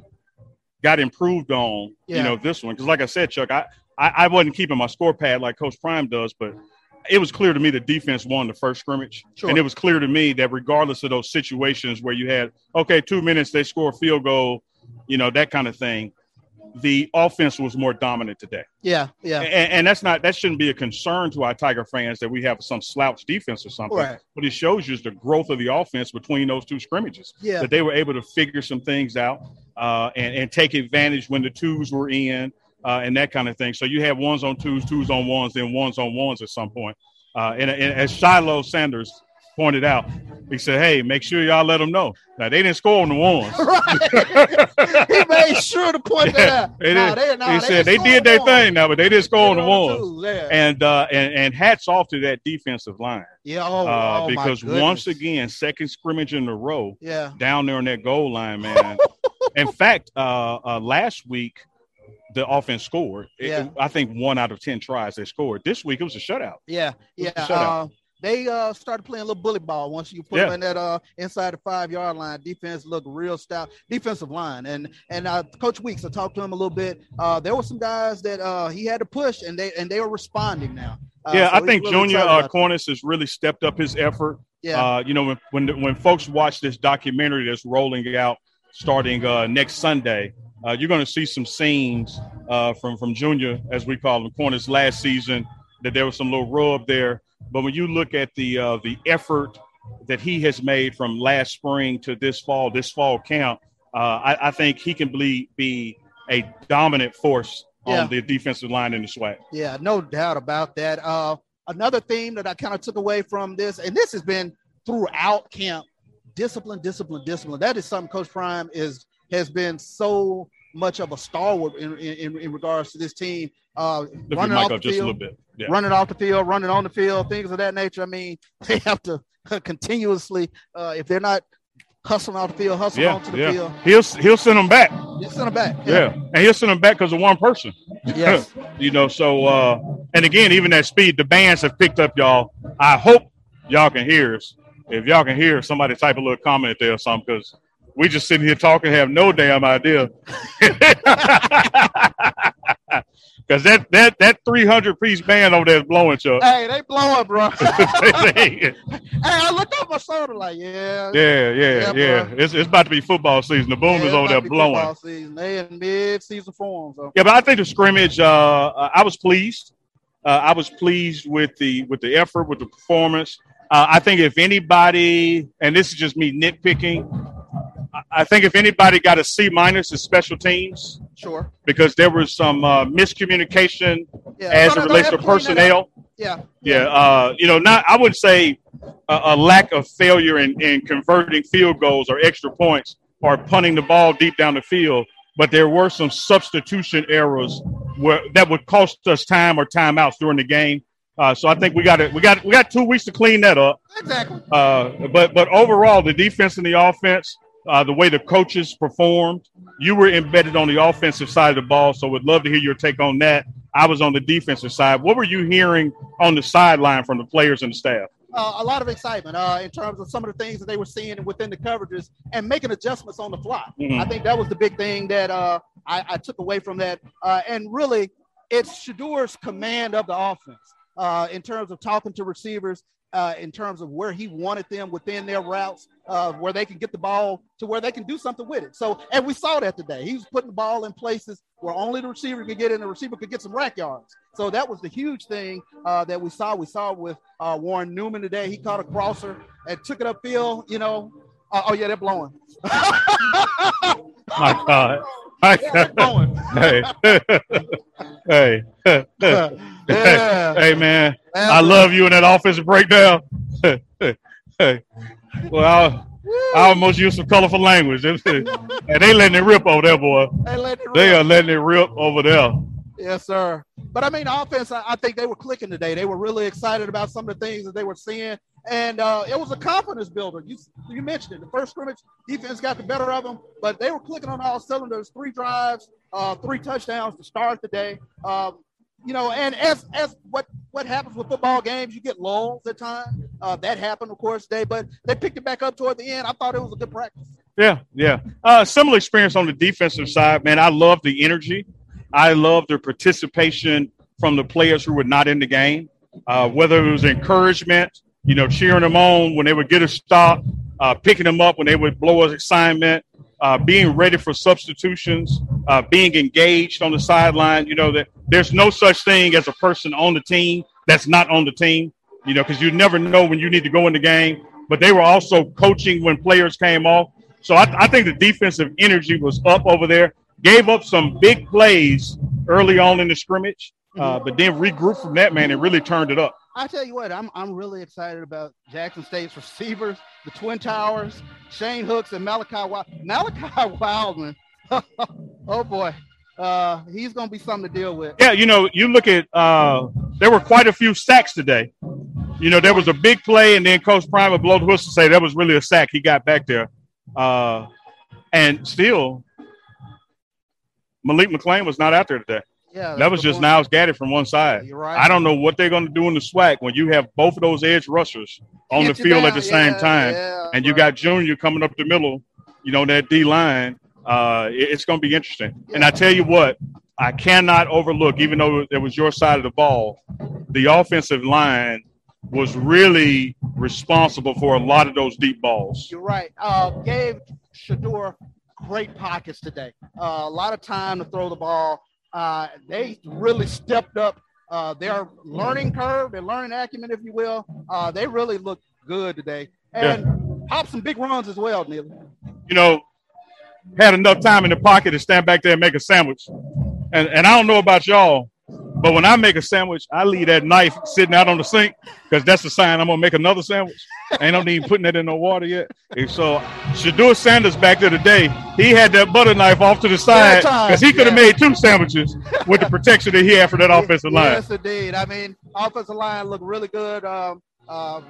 got improved on, Yeah. you know, this one. Because like I said, Chuck, I, I I wasn't keeping my score pad like Coach Prime does, but it was clear to me the defense won the first scrimmage. Sure. And it was clear to me that regardless of those situations where you had, okay, two minutes, they score a field goal, you know, that kind of thing, the offense was more dominant today. Yeah, yeah. And, and that's not that shouldn't be a concern to our Tiger fans that we have some slouch defense or something. Right. But it shows you the growth of the offense between those two scrimmages. Yeah. That they were able to figure some things out uh, and, and take advantage when the twos were in uh, and that kind of thing. So you have ones on twos, twos on ones, then ones on ones at some point. Uh, and, and as Shiloh Sanders pointed out, he said, "Hey, make sure y'all let them know now they didn't score on the ones." right. he made sure to point that out. They Nah, they, nah, he said they did their thing now, but they didn't score on the They ones. Yeah. And uh, and and hats off to that defensive line yeah. Oh, uh, oh, because once again, second scrimmage in a row Yeah. down there on that goal line, man. in fact, uh, uh, last week the offense scored. It- Yeah. I think one out of ten tries they scored. This week it was a shutout. Yeah. Yeah. Shutout? Uh, they uh, started playing a little bully ball once you put Yeah. them in that uh, inside the five yard line. Defense looked real stout. Defensive line and and uh, Coach Weeks, I talked to him a little bit. Uh, there were some guys that uh, he had to push, and they and they were responding now. Uh, yeah, so I think really Junior uh. Cornish has really stepped up his effort. Yeah. Uh, you know, when when, when folks watch this documentary that's rolling out starting uh, next Sunday, uh, you're going to see some scenes uh, from from Junior, as we call him, Cornish last season. That there was some little rub there, but when you look at the uh, the effort that he has made from last spring to this fall, this fall camp, uh, I, I think he can be be a dominant force Yeah. on the defensive line in the SWAC. Yeah, no doubt about that. Uh, another theme that I kind of took away from this, and this has been throughout camp, discipline, discipline, discipline. That is something Coach Prime is has been so much of a stalwart in in, in regards to this team. Uh, running off the up just a field, little bit. Yeah. running off the field, running on the field, things of that nature. I mean, they have to continuously, uh, if they're not hustling off the field, hustling Yeah, onto the yeah. field, He'll he'll send them back. just send them back. Yeah, and he'll send them back because of one person. Yes. you know. So, uh, and again, even that speed, the bands have picked up, y'all. I hope y'all can hear us. If y'all can hear, somebody type a little comment there or something because we just sitting here talking, have no damn idea. Because that that that three hundred piece band over there is blowing, Chuck. Hey, they blowing, bro. hey, I looked up my shoulder like, yeah, yeah, Yeah, yeah. bro. It's, it's about to be football season. The boom Yeah, is over there blowing. football Season. They in mid-season form, so Yeah, but I think the scrimmage. Uh, uh, I was pleased. Uh, I was pleased with the with the effort, with the performance. Uh, I think if anybody, and this is just me nitpicking, I, think if anybody got a C minus, it's special teams Sure. because there was some uh, miscommunication Yeah. as No, it no, relates to clean that up. personnel. Yeah. Yeah, uh, you know, not I would say a, a lack of failure in, in converting field goals or extra points or punting the ball deep down the field, but there were some substitution errors where that would cost us time or timeouts during the game. Uh, so I think we got it. We got we got two weeks to clean that up. Exactly. Uh, but but overall, the defense and the offense, uh, the way the coaches performed, you were embedded on the offensive side of the ball. So would love to hear your take on that. I was on the defensive side. What were you hearing on the sideline from the players and the staff? uh, a lot of excitement uh, in terms of some of the things that they were seeing within the coverages and making adjustments on the fly. Mhm. I think that was the big thing that uh, I, I took away from that. Uh, and really, it's Shedeur's command of the offense uh, in terms of talking to receivers, uh, in terms of where he wanted them within their routes, uh, where they can get the ball to where they can do something with it. So, and we saw that today. He was putting the ball in places where only the receiver could get in, the receiver could get some YAC yards. So that was the huge thing uh, that we saw. We saw with uh, Warren Newman today. He caught a crosser and took it upfield. You know, uh, oh yeah, they're blowing. My God. My they're God. blowing. Hey, hey, Yeah. hey, man! I love you in that offensive breakdown. hey, well, I, I almost used some colorful language, and they letting it rip over there, boy. They let it They are letting it rip over there. Yes, sir. But I mean, offense, I, I think they were clicking today. They were really excited about some of the things that they were seeing. And uh, it was a confidence builder. You, you mentioned it. The first scrimmage, defense got the better of them, but they were clicking on all cylinders. Three drives, uh, three touchdowns to start the day. Um, you know, and as as what what happens with football games, you get lulls at times. Uh, that happened, of course, today, but they picked it back up toward the end. I thought it was a good practice. Yeah, yeah. Uh, similar experience on the defensive side, man. I love the energy. I love the participation from the players who were not in the game. Uh, whether it was encouragement, you know, cheering them on when they would get a stop, uh, picking them up when they would blow an assignment, uh, being ready for substitutions, uh, being engaged on the sideline. You know that there's no such thing as a person on the team that's not on the team. You know, because you never know when you need to go in the game. But they were also coaching when players came off. So I, I think the defensive energy was up over there. Gave up some big plays early on in the scrimmage, uh, but then regrouped from that man and really turned it up. I tell you what, I'm I'm really excited about Jackson State's receivers, the Twin Towers, Shane Hooks, and Malachi Wild. Malachi Wideman. oh boy, uh, he's gonna be something to deal with. Yeah, you know, you look at uh, there were quite a few sacks today. You know, there was a big play, and then Coach Prime would blow the whistle and say that was really a sack. He got back there, uh, and still Malik McLean was not out there today. Yeah, That was just Niles Gaddy from one side. You're right. I don't know what they're going to do in the SWAC when you have both of those edge rushers on the Get you field at down. the same time, yeah, and you right. got Junior coming up the middle. You know that D line. Uh, it- it's going to be interesting. And I tell you what, I cannot overlook, even though it was your side of the ball, the offensive line was really responsible for a lot of those deep balls. You're right. Uh, gave Shedeur great pockets today. Uh, a lot of time to throw the ball. Uh, they really stepped up uh, their learning curve, their learning acumen, if you will. Uh, they really looked good today and popped some big runs as well, Neil. you know, had enough time in the pocket to stand back there and make a sandwich. And and I don't know about y'all, but when I make a sandwich, I leave that knife sitting out on the sink because that's a sign I'm gonna make another sandwich. Ain't no need putting that in no water yet. And so Shedeur Sanders back there today, he had that butter knife off to the side because he could have yeah. made two sandwiches with the protection that he had for that offensive line. Yes, indeed. I mean, offensive line looked really good. Um, uh,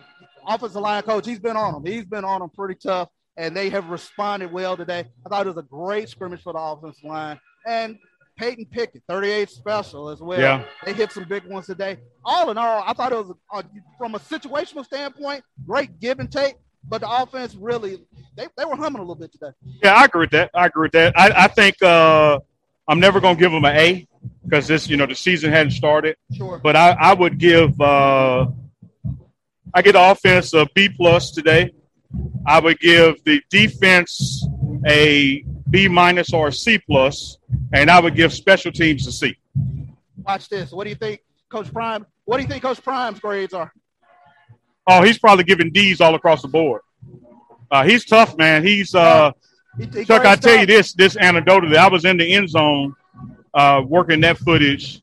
offensive line coach, he's been on them. He's been on them pretty tough, and they have responded well today. I thought it was a great scrimmage for the offensive line. And Peyton Pickett, 38 special as well. Yeah. They hit some big ones today. All in all, I thought it was, a, from a situational standpoint, great give and take. But the offense really, they, they were humming a little bit today. Yeah, I agree with that. I agree with that. I, I think uh, I'm never gonna give them an A because this, you know, the season hadn't started. Sure. but I, I would give uh, I get the offense a B plus today. I would give the defense a B minus or a C plus, and I would give special teams a C. Watch this. What do you think, Coach Prime? What do you think Coach Prime's grades are? Oh, he's probably giving D's all across the board. Uh, he's tough, man. He's uh, He, he Chuck, I tell you this this anecdotally. I was in the end zone uh, working that footage,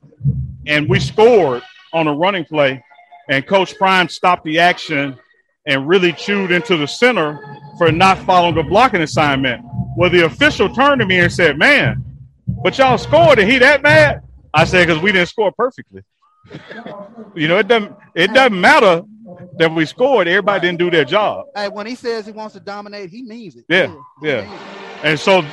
and we scored on a running play, and Coach Prime stopped the action and really chewed into the center for not following the blocking assignment. Well, the official turned to me and said, "Man, but y'all scored, and he that bad?" I said, "Because we didn't score perfectly." you know, it doesn't it doesn't matter that we scored. Everybody didn't do their job. Hey, when he says he wants to dominate, he means it. Yeah, He yeah. And so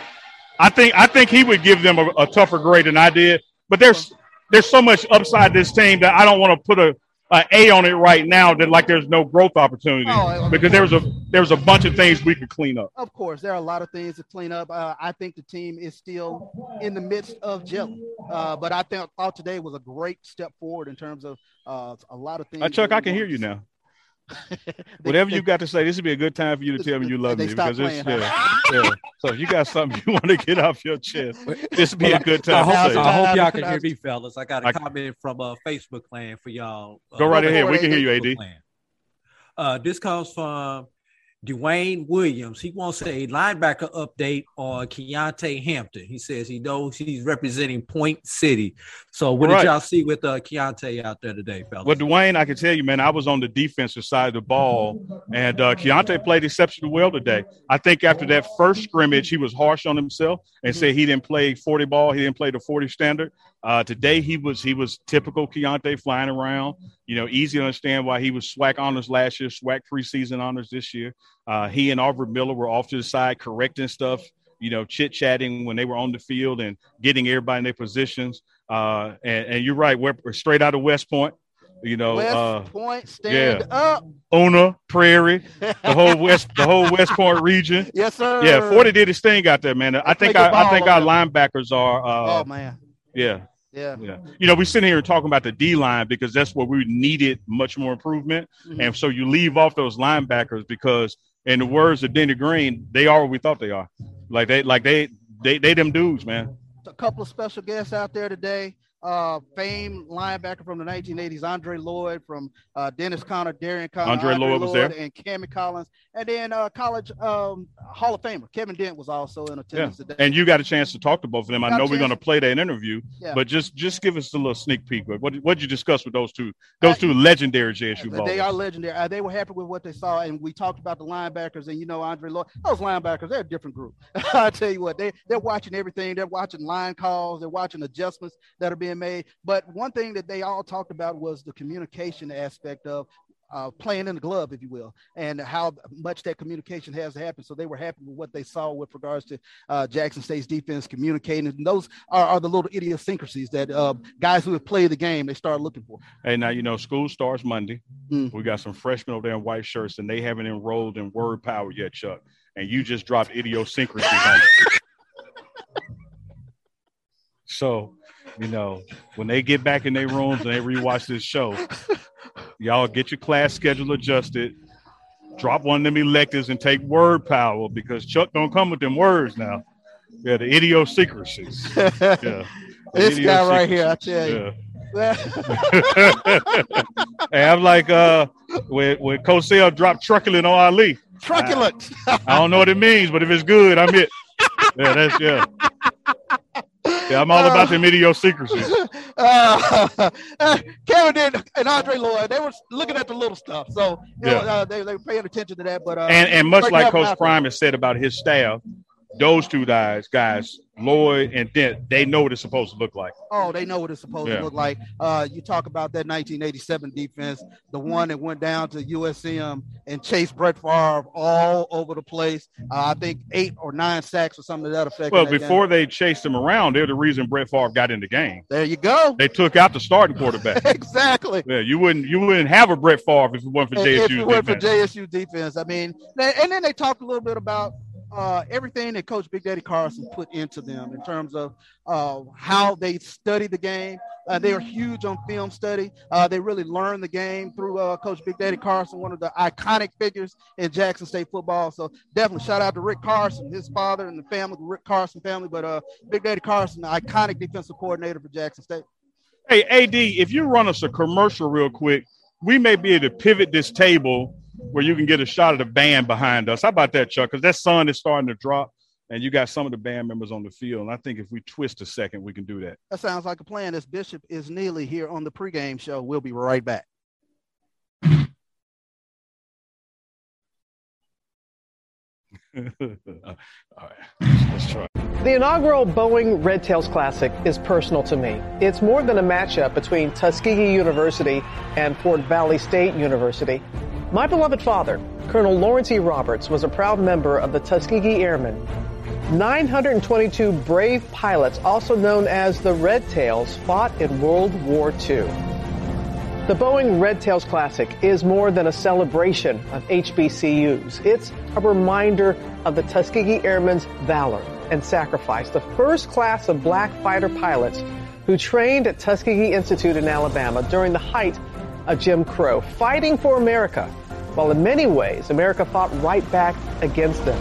I think I think he would give them a, a tougher grade than I did. But there's there's so much upside this team that I don't want to put a, a A on it right now that like there's no growth opportunity Oh, because there was a there was a bunch of things we could clean up. Of course, there are a lot of things to clean up. Uh, I think the team is still in the midst of gelling, uh, but I think thought today was a great step forward in terms of uh, a lot of things. Uh, Chuck, I can hear you now. See. They- Whatever they- you got to say, this would be a good time for you to tell me you love me because it's yeah, yeah. So if you got something you want to get off your chest, this would be a good I time hope, I hope y'all can hear me, fellas. I got a I- comment from a Facebook clan for y'all. Uh, Go right Go ahead. We can hear you, AD. Uh, this comes from Dwayne Williams. He wants a linebacker update on Keontae Hampton. He says he knows he's representing Point City. So what Right. did y'all see with uh, Keontae out there today, fellas? Well, Dwayne, I can tell you, man, I was on the defensive side of the ball, and uh, Keontae played exceptionally well today. I think after that first scrimmage, he was harsh on himself and said he didn't play 40 ball, he didn't play the 40 standard. Uh, today, he was he was typical Keontae flying around. You know, easy to understand why he was SWAC honors last year, SWAC preseason honors this year. Uh, he and Aubrey Miller were off to the side correcting stuff. You know, chit chatting when they were on the field and getting everybody in their positions. Uh, and, and you're right, we're, we're straight out of West Point. You know, West uh, Point, stand up. Ona, Prairie, the whole West, the whole West Point region. Yes, sir. Yeah, Forty did his thing out there, man. I think play our, I think our linebackers are. Uh, Oh man. yeah, Yeah. yeah. You know, we're sitting here talking about the D line because that's where we needed much more improvement, Mhm. and so you leave off those linebackers because, in the words of Denny Green, they are what we thought they are. Like they, like they, they, they them dudes, man. a couple of special guests out there today. Uh, famed linebacker from the 1980s, Andre Lloyd from uh, Dennis Conner, Darian Conner, Andre Lloyd was there. and Cammy Collins, and then uh, college um, Hall of Famer Kevin Dent was also in Yeah, attendance today. and you got a chance to talk to both of them. I know we're going to play that interview, Yeah. but just just give us a little sneak peek. What what did you discuss with those two those two legendary JSU ballers? They are legendary. Uh, they were happy with what they saw, and we talked about the linebackers. And you know, Andre Lloyd, those linebackers, they're a different group. I tell you what, they they're watching everything. They're watching line calls. They're watching adjustments that are being made. But one thing that they all talked about was the communication aspect of. Uh, playing in the glove, if you will, and how much that communication has to happen. So they were happy with what they saw with regards to uh, Jackson State's defense communicating. And those are, are the little idiosyncrasies that uh, guys who have played the game they start looking for. Hey, now you know school starts Monday. Mm. We got some freshmen over there in white shirts, and they haven't enrolled in Word Power yet, Chuck. And you just dropped idiosyncrasies on it. So, you know, when they get back in their rooms and they rewatch this show, y'all get your class schedule adjusted. Drop one of them electives and take Word Power because Chuck don't come with them words now. Yeah, the idiosyncrasies. Yeah. The This guy right here, I tell you. Yeah. Hey, I'm like uh when when Cosell dropped truculent on Ali. Truculent. I don't know what it means, but if it's good, I'm it. Yeah, that's yeah. Yeah, I'm all about them idiosyncrasies. uh, uh, Kevin did, and Andre Lloyd, they were looking at the little stuff. So, you know, Yeah. uh, they, they were paying attention to that. But, uh, And and much like Coach. Prime has said about his staff, those two guys, guys, Lloyd and Dent, they know what it's supposed to look like. Oh, they know what it's supposed Yeah. to look like. Uh, you talk about that 1987 defense, the one that went down to USM and chased Brett Favre all over the place. Uh, I think eight or nine sacks or something to that effect. Well, that game. before they chased him around, they're the reason Brett Favre got in the game. there you go. They took out the starting quarterback. exactly. Yeah, you wouldn't you wouldn't have a Brett Favre if it wasn't for if JSU. it weren't for JSU defense. I mean, and then they talked a little bit about uh, everything that Coach Big Daddy Carson put into them in terms of uh, how they study the game. Uh, they are huge on film study. Uh, they really learn the game through uh, Coach Big Daddy Carson, one of the iconic figures in Jackson State football. So definitely shout out to Rick Carson, his father, and the family, the Rick Carson family. But uh, Big Daddy Carson, the iconic defensive coordinator for Jackson State. Hey, AD, if you run us a commercial real quick, we may be able to pivot this table where you can get a shot of the band behind us. How about that, Chuck? Because that sun is starting to drop. and you got some of the band members on the field. And I think if we twist a second, we can do that. That sounds like a plan. This Bishop is Neely here on the pregame show. We'll be right back. All right, let's try. The inaugural Boeing Red Tails Classic is personal to me. It's more than a matchup between Tuskegee University and Fort Valley State University. My beloved father, Colonel Lawrence E. Roberts, was a proud member of the Tuskegee Airmen. 922 brave pilots, also known as the Red Tails, fought in World War II. The Boeing Red Tails Classic is more than a celebration of HBCUs. It's a reminder of the Tuskegee Airmen's valor and sacrifice, the first class of black fighter pilots who trained at Tuskegee Institute in Alabama during the height of Jim Crow, fighting for America, while in many ways America fought right back against them.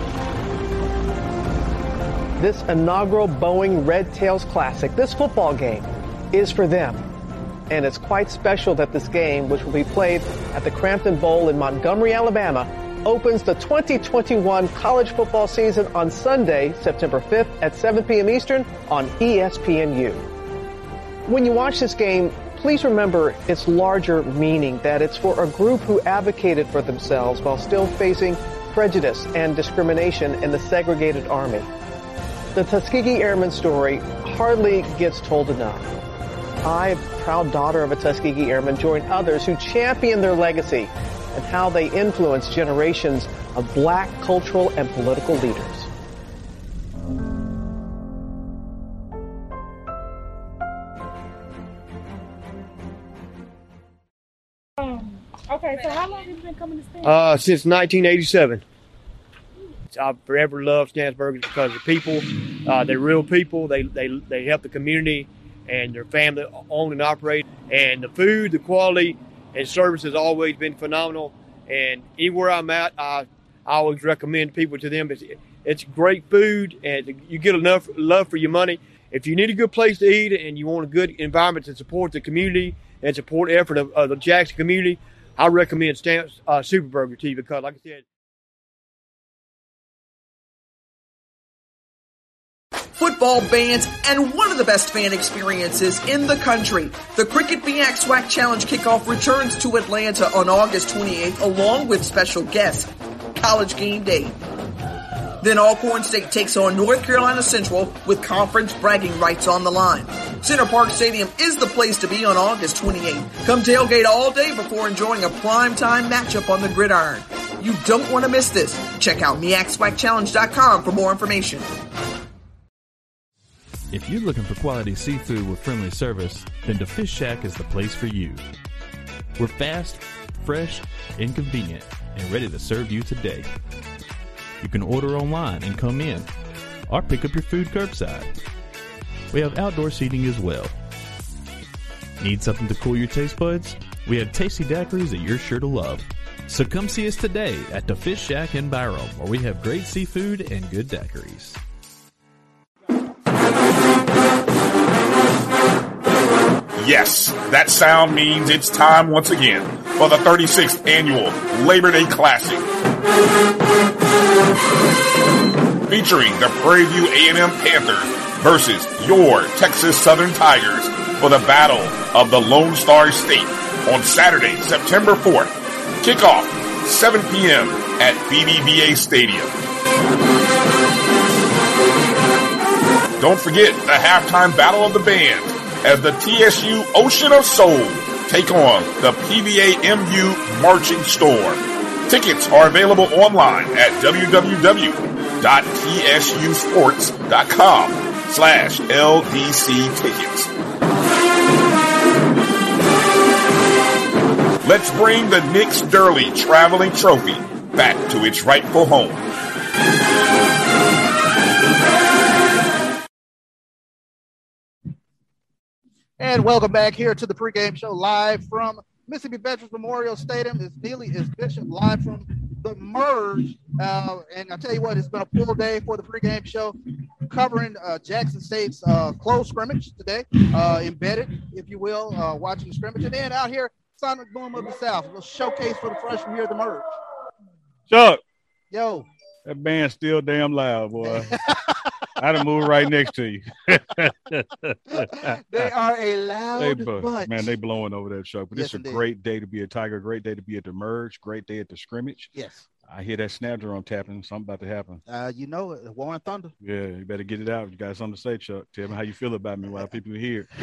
This inaugural Boeing Red Tails Classic, this football game, is for them and it's quite special that this game, which will be played at the Crampton Bowl in Montgomery, Alabama, opens the 2021 college football season on Sunday, September 5th at 7 p.m. Eastern on ESPNU. When you watch this game, please remember its larger meaning that it's for a group who advocated for themselves while still facing prejudice and discrimination in the segregated army. The Tuskegee Airmen story hardly gets told enough. I, proud daughter of a Tuskegee Airman, join others who champion their legacy and how they influence generations of black cultural and political leaders. Okay, so how long have you been coming to Stanford? Uh, since 1987. I've forever loved Stan's Burgers because the people, uh, they're real people. They, they, they help the community and their family own and operate. And the food, the quality, and service has always been phenomenal. And anywhere I'm at, I, I always recommend people to them. It's, it's great food, and you get enough love for your money. If you need a good place to eat and you want a good environment to support the community and support the effort of, of the Jackson community, I recommend Stamps uh, Super Burger to you because, like I said, football bands, and one of the best fan experiences in the country. The Cricket BX SWAC Challenge kickoff returns to Atlanta on August 28th along with special guest, College Game Day. Then Alcorn State takes on North Carolina Central with conference bragging rights on the line. Center Parc Stadium is the place to be on August 28th. Come tailgate all day before enjoying a primetime matchup on the gridiron. You don't want to miss this. Check out MEACSWACChallenge.com for more information. If you're looking for quality seafood with friendly service, then the Fish Shack is the place for you. We're fast, fresh, and convenient, and ready to serve you today. You can order online and come in, or pick up your food curbside. We have outdoor seating as well. Need something to cool your taste buds? We have tasty daiquiris that you're sure to love. So come see us today at the Fish Shack in Byram, where we have great seafood and good daiquiris. Yes, that sound means it's time once again for the 36th annual Labor Day Classic. Featuring the Prairie View A&M Panthers versus your Texas Southern Tigers for the Battle of the Lone Star State on Saturday, September 4th. Kickoff 7 p.m. at BBVA Stadium. Don't forget the halftime battle of the bands as the TSU Ocean of Soul take on the PVA-MU Marching Storm. Tickets are available online at www.tsusports.com slash LDC tickets. Let's bring the Nick Sterling Traveling Trophy back to its rightful home. And welcome back here to the pregame show live from Mississippi Veterans Memorial Stadium. It's Neely, is Bishop live from the merge. Uh, and I tell you what, it's been a full day for the pregame show, covering uh, Jackson State's uh, close scrimmage today, uh, embedded, if you will, uh, watching the scrimmage. And then out here, Sonic Boom of the South, a little showcase for the freshmen here at the merge. Chuck. Yo. That band's still damn loud, boy. I'd have moved right next to you. They are a loud They bunch. man, they blowing over that show. But Yes, it's a indeed. great day to be a Tiger, great day to be at the merge, great day at the scrimmage. Yes. I hear that snap drum tapping. Something about to happen. Uh, you know it, Warren Thunder. Yeah, you better get it out. You got something to say, Chuck. Tell me how you feel about me while people are here.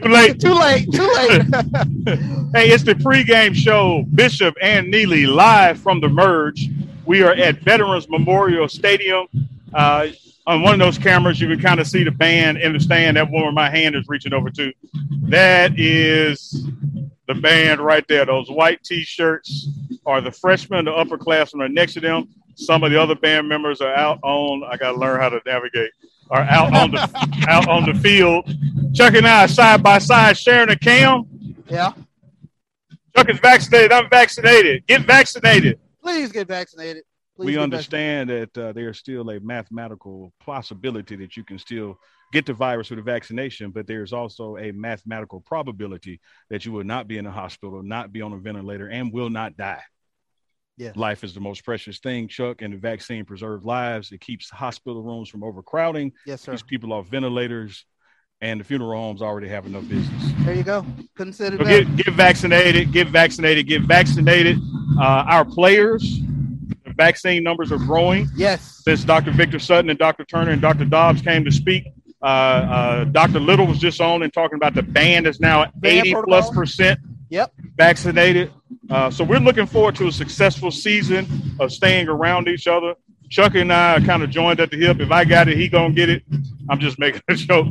too late. Too late. Too late. hey, it's the pregame show. Bishop and Neely live from the merge. We are at Veterans Memorial Stadium. Uh, on one of those cameras, you can kind of see the band in the stand. That one where my hand is reaching over to. That is the band right there. Those white T-shirts are the freshmen, the upperclassmen are next to them. Some of the other band members are out on. I got to learn how to navigate. Are out on the out on the field. Chuck and I are side by side sharing a cam. Yeah. Chuck is vaccinated. I'm vaccinated. Get vaccinated. Please get vaccinated. We understand that uh, there's still a mathematical possibility that you can still get the virus with a vaccination, but there's also a mathematical probability that you will not be in a hospital, not be on a ventilator, and will not die. Yeah. Life is the most precious thing, Chuck, and the vaccine preserves lives. It keeps hospital rooms from overcrowding. Yes, sir. Keeps people off ventilators, and the funeral homes already have enough business. There you go. It So better. get, get vaccinated, get vaccinated, get vaccinated. Uh, our players, vaccine numbers are growing. Yes. Since Dr. Victor Sutton and Dr. Turner and Dr. Dobbs came to speak, uh, uh, Dr. Little was just on and talking about the band is now at Band 80 protocol. plus percent Yep. vaccinated. Uh, so we're looking forward to a successful season of staying around each other. Chuck and I kind of joined at the hip. If I got it, he gonna get it. I'm just making a joke,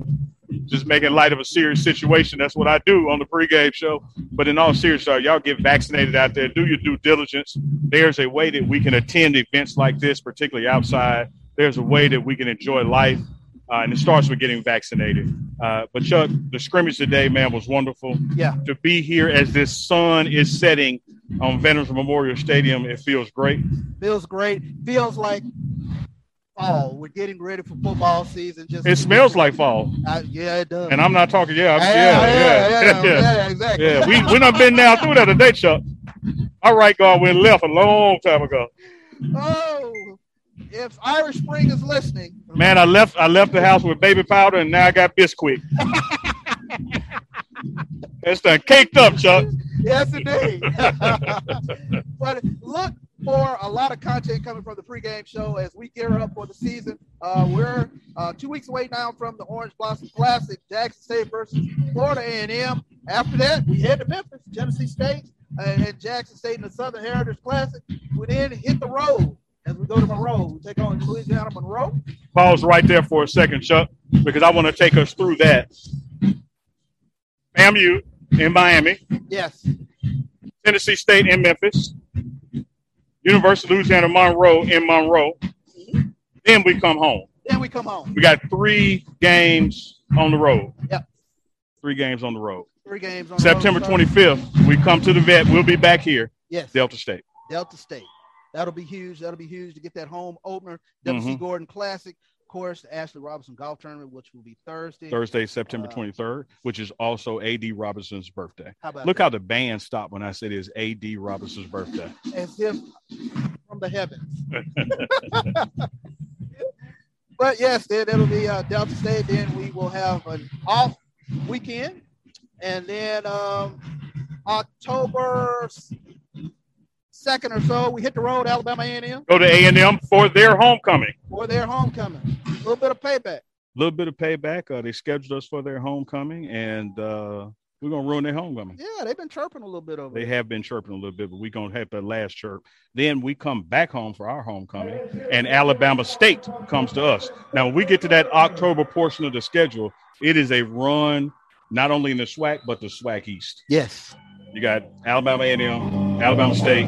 just making light of a serious situation. That's what I do on the pregame show. But in all seriousness, y'all get vaccinated out there. Do your due diligence. There's a way that we can attend events like this, particularly outside. There's a way that we can enjoy life. Uh, and it starts with getting vaccinated. Uh, but Chuck, the scrimmage today, man, was wonderful. Yeah. To be here as this sun is setting on Veterans Memorial Stadium, it feels great. Feels great. Feels like fall. We're getting ready for football season. Just It smells like fall. Uh, yeah, it does. And I'm not talking, yeah, I'm, Yeah, yeah, yeah, yeah, yeah, yeah, exactly. Yeah, we we done been down through that today, Chuck. Our right guard went left a long time ago. Oh, if Irish Spring is listening, Man, I left I left the house with baby powder and now I got Bisquick. It's done caked up, Chuck. yes, indeed. but look for a lot of content coming from the pregame show as we gear up for the season. Uh, we're uh, two weeks away now from the Orange Blossom Classic, Jackson State versus Florida A&M. After that, we head to Memphis, Tennessee State, and, Jackson State in the Southern Heritage Classic. We then hit the road as we go to Monroe. We take on Louisiana Monroe. Pause right there for a second, Chuck, because I want to take us through that. FAMU in Miami, Yes. Tennessee State in Memphis, University of Louisiana Monroe in Monroe. Then we come home. Then we come home. We got three games on the road. Yep. Three games on the road. Three games on the September 25th, we come to the vet. We'll be back here. Yes. Delta State. Delta State. That'll be huge. That'll be huge to get that home opener. W.C. Mhm. Gorden Classic. Of course, the Ashley Robinson Golf Tournament, which will be Thursday. Thursday, September Uh, 23rd, which is also A.D. Robinson's birthday. How about Look that? how the band stopped when I said it's A.D. Robinson's birthday. As if from the heavens. But yes, then it'll be uh, Delta State. Then we will have an off weekend, and then um, October second or so, we hit the road, Alabama A&M, Go to A&M for their homecoming. for their homecoming. A little bit of payback. A little bit of payback. Uh, they scheduled us for their homecoming, and uh, we're going to ruin their homecoming. Yeah, they've been chirping a little bit over They there. have been chirping a little bit, but we're going to have the last chirp. Then we come back home for our homecoming, and Alabama State comes to us. Now, when we get to that October portion of the schedule, it is a run not only in the SWAC, but the SWAC East. Yes. You got Alabama A&M, Alabama State,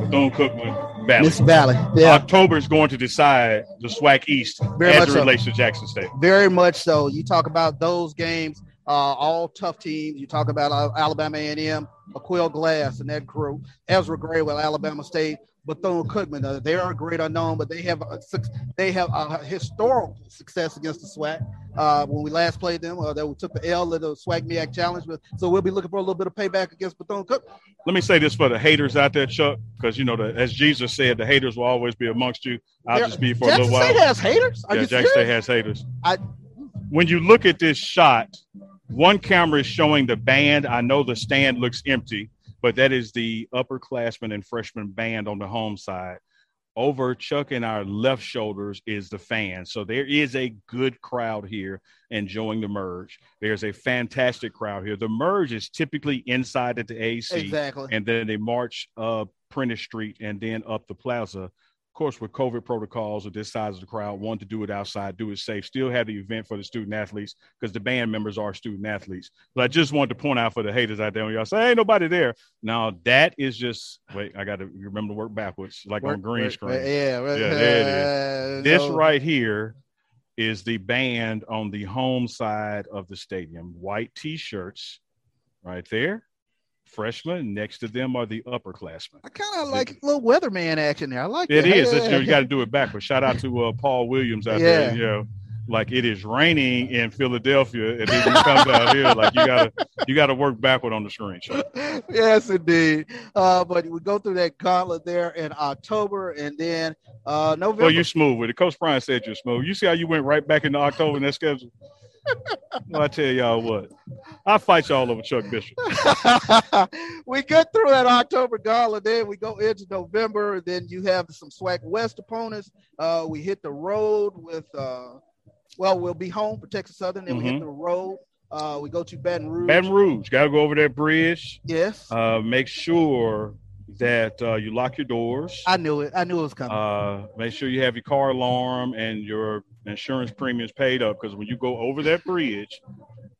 Bethune-Cookman, Valley. Miss Valley. Yeah. October is going to decide the SWAC East Very as much it so. relates to Jackson State. Very much so. You talk about those games. Uh, uh, all tough teams. You talk about uh, Alabama A&M, Aqeel Glass and that crew, Ezra Gray with Alabama State, Bethune Cookman. They are a great unknown, but they have a, they have a historical success against the SWAC. Uh, when we last played them, uh, that we took the L at the SWAC MEAC Challenge. But, so we'll be looking for a little bit of payback against Bethune Cookman. Let me say this for the haters out there, Chuck, because you know, the, as Jesus said, the haters will always be amongst you. I'll just be for a little while. Jack State has haters. Are yeah, Jackson State has haters. I, when you look at this shot, one camera is showing the band. I know the stand looks empty, but that is the upperclassmen and freshman band on the home side. Over Chuck and our left shoulders is the fans. So there is a good crowd here enjoying the merge. There's a fantastic crowd here. The merge is typically inside at the AC. Exactly. And then they march up Prentice Street and then up the plaza. Of course, with COVID protocols of this size of the crowd, want to do it outside, do it safe, still have the event for the student athletes because the band members are student athletes. But I just wanted to point out for the haters out there when y'all say, ain't nobody there. Now, that is just, wait, I got to remember to work backwards, like Work- on green work- screen. yeah, right, yeah, there it uh. This no. right here is the band on the home side of the stadium. White t shirts right there. Freshmen next to them are the upperclassmen. I kind of like a little weatherman action there. I like It that. is. You got to do it backwards. Shout out to uh, Paul Williams out there. You know, like it is raining in Philadelphia, and then you come down here like you gotta you gotta work backward on the screen. Yes, indeed. Uh, but we go through that gauntlet there in October, and then uh, November. Well, you smooth with it. Coach Brian said you're smooth. You see how you went right back into October in that schedule. Well, I tell y'all what, I fight y'all over Chuck Bishop. we get through that October gauntlet, then we go into November. Then you have some SWAC West opponents. Uh, we hit the road with, uh, well, we'll be home for Texas Southern. Then we hit Mhm. the road. Uh, we go to Baton Rouge. Baton Rouge, got to go over that bridge. Yes. Uh, make sure that uh, you lock your doors. I knew it. I knew it was coming. Uh, make sure you have your car alarm and your insurance premiums paid up because when you go over that bridge,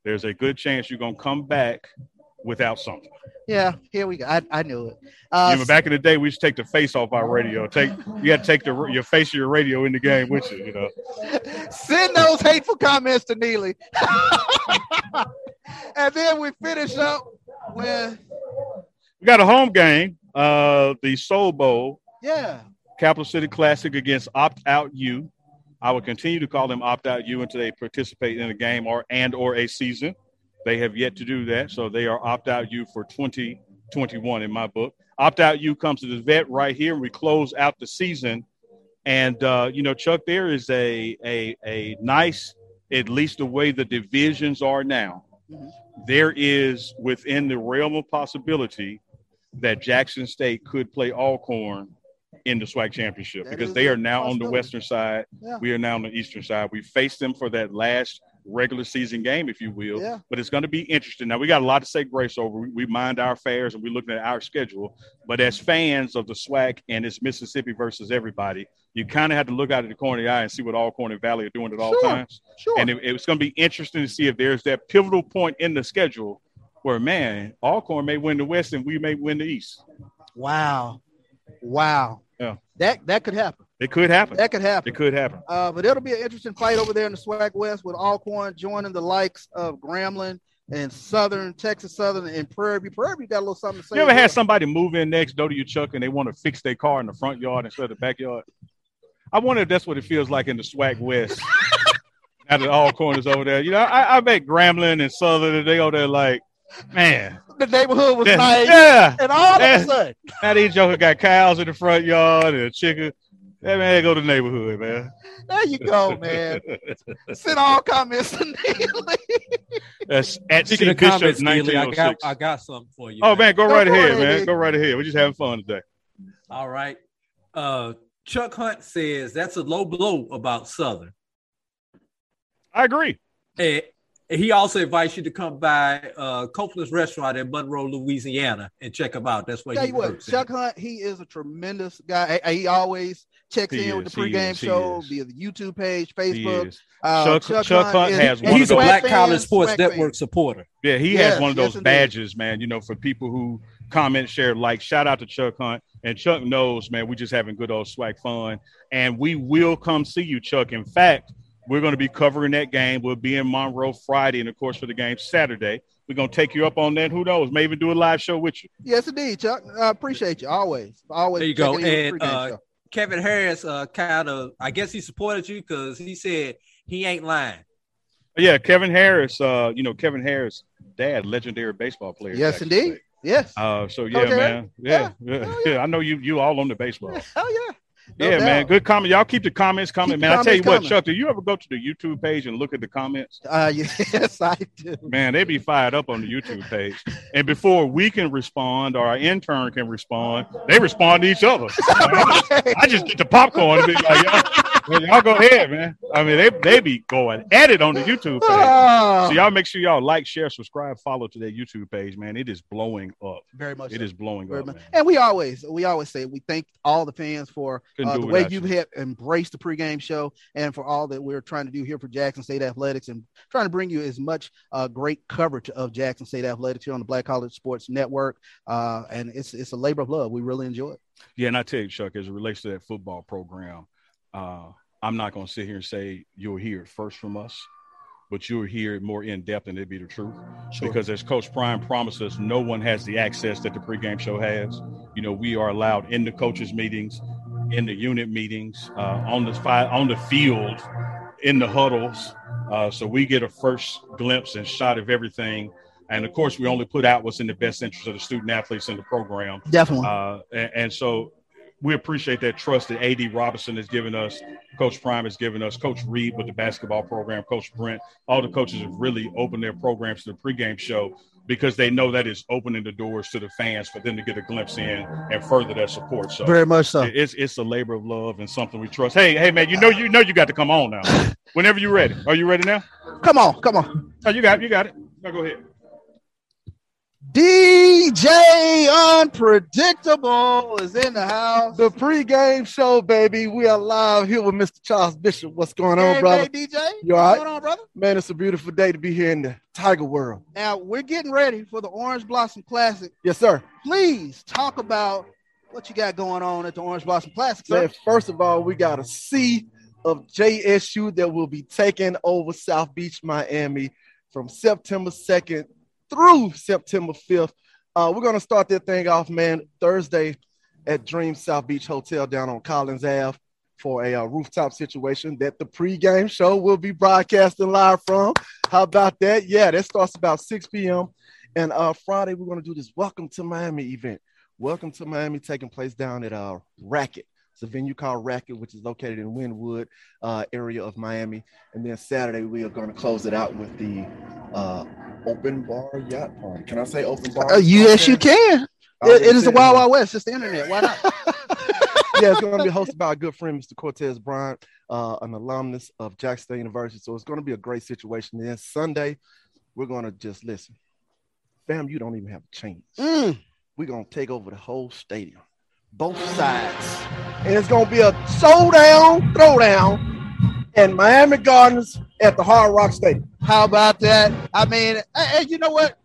there's a good chance you're gonna come back without something. yeah, here we go. I, I knew it. Uh, back in the day, we used to take the face off our radio. Take you had to take the your face of your radio in the game with you. You know, Send those hateful comments to Neely. and then we finish up with, we got a home game, uh, the Soul Bowl, yeah, Capital City Classic against Opt Out U. I will continue to call them Opt Out U until they participate in a game or and or a season. They have yet to do that, so they are Opt Out U for 2021 in my book. Opt Out U comes to the vet right here, and we close out the season. And uh, you know, Chuck, there is a a a nice, at least the way the divisions are now. There is within the realm of possibility that Jackson State could play Alcorn in the SWAC championship That because they are now on the western side. Yeah. We are now on the eastern side. We faced them for that last regular season game, if you will. Yeah. But it's going to be interesting. Now we got a lot to say grace over. We, we mind our affairs and we're looking at our schedule. But as fans of the SWAC and it's Mississippi versus everybody, you kind of have to look out of the corner of the eye and see what Alcorn and Valley are doing at all Sure, times. sure. And it, it's going to be interesting to see if there's that pivotal point in the schedule where, man, Alcorn may win the West and we may win the East. wow, wow. Yeah. That that could happen. It could happen. That could happen. It could happen. Uh, but it'll be an interesting fight over there in the SWAC West with Alcorn joining the likes of Grambling and Southern, Texas Southern, and Prairie View. Prairie View got a little something to say. You ever had somebody move in next door to you, Chuck, and they want to fix their car in the front yard instead of the backyard? I wonder if that's what it feels like in the SWAC West. now that Alcorn's over there, you know, I, I bet Grambling and Southern they over there like, man, the neighborhood was Yeah, nice. yeah. And all Yeah. of a sudden, now these jokers got cows in the front yard and a chicken. That man, go to the neighborhood, man. there you go, man. Send all comments to Neely. That's at Speaking C of Bishop comments, Neely, I got I got something for you. Oh man, go Go right for ahead, it, man. Go right ahead. We're just having fun today. All right. Uh, Chuck Hunt says that's a low blow about Southern. I agree. And he also invites you to come by uh, Copeland's Restaurant in Monroe, Louisiana, and check him out. That's where Tell he you what, works. Chuck Hunt, he is a tremendous guy. He he always checks He in with the he pregame is, show via the YouTube page, Facebook. Uh, Chuck- Chuck Hunt is- has one he's of a Black College Sports Network fan. supporter. Yeah, he Yes, has one of yes, those indeed. badges, man. You know, for people who comment, share, like. Shout out to Chuck Hunt, and Chuck knows, man. We're just having good old swag fun, and we will come see you, Chuck. In fact, we're going to be covering that game. We'll be in Monroe Friday, and of course for the game Saturday. We're going to take you up on that. Who knows? Maybe do a live show with you. Yes, indeed, Chuck. I appreciate you always. Always. There you go. And with the pregame uh. Kevin Harris uh, kind of, I guess he supported you because he said he ain't lying. Yeah, Kevin Harris. Uh, you know Kevin Harris, dad, legendary baseball player. Yes, Jackson indeed. State. Yes. Uh, so yeah, Coach Harris? man. Yeah, yeah, yeah. I know you. You all on the baseball. Oh yeah. No yeah, man. Good comment. Y'all keep the comments coming, Keep man. the I tell you comments what. Chuck. Do you ever go to the YouTube page and look at the comments? Uh, yes, I do. Man, they be fired up on the YouTube page. And before we can respond or our intern can respond, they respond to each other. I just get the popcorn and be like, y'all, y'all go ahead, man. I mean, they, they be going at it on the YouTube page. Ah. So y'all make sure y'all like, share, subscribe, follow to their YouTube page, man. It is blowing up. Very much It so. is blowing Very up, much. man. And we always, we always say we thank all the fans for uh, the way you've had embraced the pregame show, and for all that we're trying to do here for Jackson State Athletics, and trying to bring you as much uh, great coverage of Jackson State Athletics here on the Black College Sports Network. Uh, and it's it's a labor of love. We really enjoy it. Yeah, and I tell you, Chuck, as it relates to that football program, uh, I'm not going to sit here and say you'll hear it first from us, but you'll hear it more in depth, and it'd be the truth. Sure. Because as Coach Prime promised us, no one has the access that the pregame show has. You know, we are allowed in the coaches' meetings, in the unit meetings, uh, on the fi- on the field, in the huddles. Uh, so we get a first glimpse and shot of everything. And of course, we only put out what's in the best interest of the student athletes in the program. Definitely. Uh, and, and so we appreciate that trust that AD Robinson has given us, Coach Prime has given us, Coach Reed with the basketball program, Coach Brent. All the coaches have really opened their programs to the pregame show because they know that is opening the doors to the fans for them to get a glimpse in and further their support. So Very much so. It's it's a labor of love and something we trust. Hey, hey man, you know you know you got to come on now. Whenever you're ready. Are you ready now? Come on, come on. Oh, you got it, you got it. Now go ahead. DJ Unpredictable is in the house. The pregame show, baby. We are live here with Mr. Charles Bishop. What's going on, Hey, brother? hey, DJ. You all right? What's going on, brother? Man, it's a beautiful day to be here in the Tiger world. Now we're getting ready for the Orange Blossom Classic. Yes, sir. Please talk about what you got going on at the Orange Blossom Classic, sir. Man, first of all, we got a C of JSU that will be taking over South Beach, Miami from September 2nd through September 5th. Uh, we're going to start that thing off, man, Thursday at Dream South Beach Hotel down on Collins Ave for a uh, rooftop situation that the pregame show will be broadcasting live from. How about that? Yeah, that starts about 6 p.m. And uh, Friday, we're going to do this Welcome to Miami event. Welcome to Miami taking place down at uh, Racket. It's a venue called Racket, which is located in Wynwood uh, area of Miami. And then Saturday, we are going to close it out with the uh, open bar yacht party. Can I say open bar? Uh, yes, you can. It- it is the Wild Wild West. It's the internet. Why not? yeah, it's going to be hosted by a good friend, Mr. Cortez Bryant, uh, an alumnus of Jackson State University. So it's going to be a great situation. Then Sunday, we're going to just listen. Fam, you don't even have a chance. Mm. We're going to take over the whole stadium, both sides. And it's going to be a showdown, throwdown, and Miami Gardens at the Hard Rock Stadium. How about that? I mean, hey, you know what?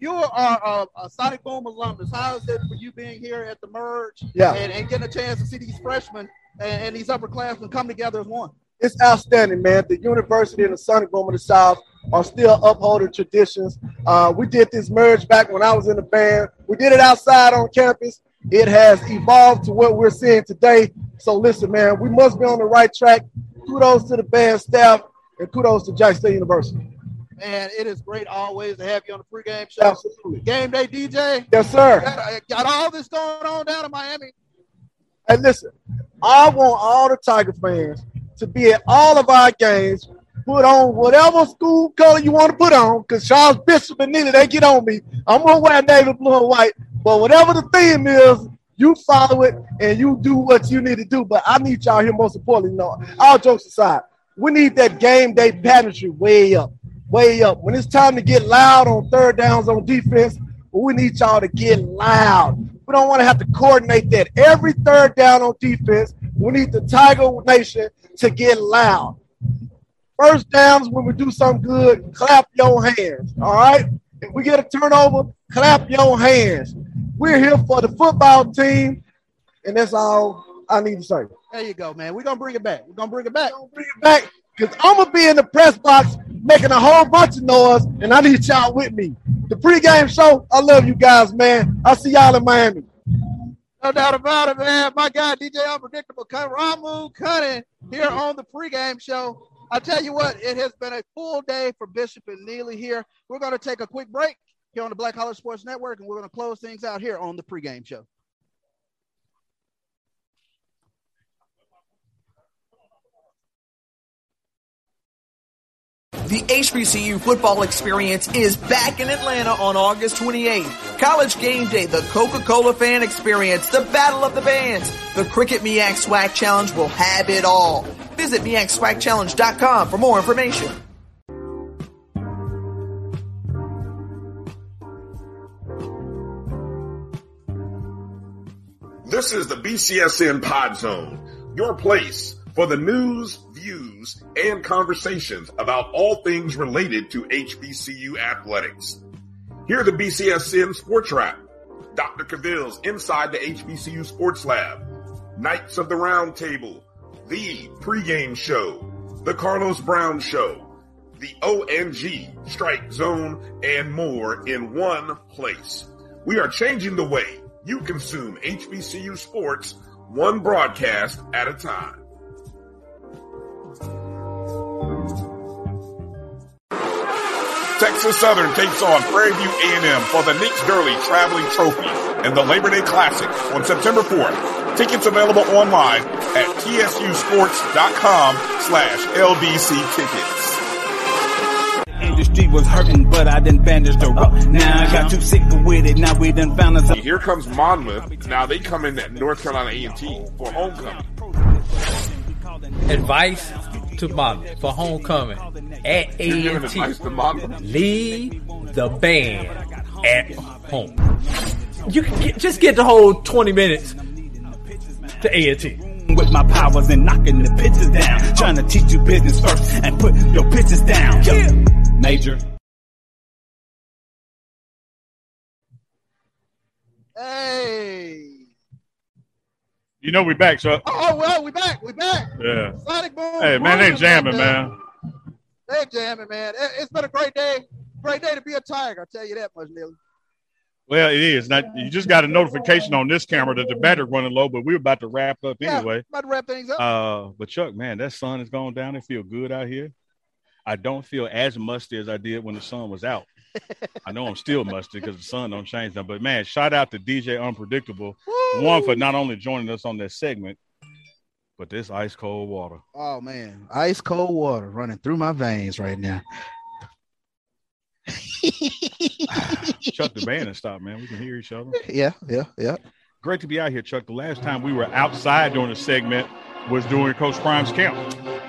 You are a, a Sonic Boom alumnus. How is it for you being here at the merge Yeah. and, and getting a chance to see these freshmen and, and these upperclassmen come together as one? it's outstanding, man. The university and the Sonic Boom of the South are still upholding traditions. Uh, we did this merge back when I was in the band. We did it outside on campus. It has evolved to what we're seeing today. So listen, man, we must be on the right track. Kudos to the band staff and kudos to Jackson State University. And it is great always to have you on the pregame show. Absolutely. Game day DJ. Yes, sir. Got, uh, got all this going on down in Miami. And listen, I want all the Tiger fans to be at all of our games. Put on whatever school color you want to put on, because Charles Bishop and Nina, they get on me. I'm gonna wear navy blue and white, but whatever the theme is, you follow it and you do what you need to do. But I need y'all here most importantly. No, all jokes aside, we need that game day pageantry way up, way up. When it's time to get loud on third downs on defense, we need y'all to get loud. We don't want to have to coordinate that every third down on defense. We need the Tiger Nation to get loud. First downs when we do something good, clap your hands. All right. If we get a turnover, clap your hands. We're here for the football team, and that's all I need to say. There you go, man. We're gonna bring it back. We're gonna bring it back. Bring it back because I'm gonna be in the press box making a whole bunch of noise, and I need y'all with me. The pregame show. I love you guys, man. I'll see y'all in Miami. No doubt about it, man. My guy, DJ Unpredictable, Ramu Cunning here on the pregame show. I tell you what, it has been a full day for Bishop and Neely here. We're going to take a quick break here on the Black College Sports Network, and we're going to close things out here on the pregame show. The HBCU football experience is back in Atlanta on August 28th. College game day, the Coca-Cola fan experience, the battle of the bands, the Cricket MEAC SWAC Challenge will have it all. Visit MEACSWACChallenge.com for more information. This is the BCSN Pod Zone, your place for the news, views, and conversations about all things related to HBCU athletics. Here the BCSN Sports Wrap, Dr. Cavill's Inside the HBCU Sports Lab, Knights of the Round Table, The Pregame Show, The Carlos Brown Show, The ONG Strike Zone, and more in one place. We are changing the way you consume HBCU sports one broadcast at a time. Texas Southern takes on Prairie View A&M for the Nick Gurley Traveling Trophy and the Labor Day Classic on September 4th. Tickets available online at tsusports.com slash LBC tickets. Industry was hurting, but I didn't bandage the rope. Now I got too sick with it. Now we done found us. Here comes Monmouth. Now they come in at North Carolina A&T for homecoming. Advice to Monmouth for homecoming at A&T. advice to Monmouth? Leave the band at home. You can get, just get the whole 20 minutes to A&T. With my powers and knocking the pitches down. Trying to teach you business first and put your pitches down. Yo, Major. Hey. You know we back, Chuck. Oh, oh, well, we back. We back. Yeah. Sonic Boom. Hey man, they Williams jamming, man. They jamming, man. It, has been a great day. Great day to be a Tiger. I'll tell you that much, Neil. Well, it is. Now, you just got a notification on this camera that the battery running low, but we were about to wrap up anyway. Yeah, about to wrap things up. Uh, but Chuck, man, that sun is going down. It feel good out here. I don't feel as musty as I did when the sun was out. I know I'm still musty because the sun don't change them. But man, shout out to DJ Unpredictable, one for not only joining us on that segment, but this ice cold water. oh man, ice cold water running through my veins right now. Chuck the band and stop, man. We can hear each other. Yeah, yeah, yeah. Great to be out here, Chuck. The last time we were outside during the segment was during Coach Prime's camp.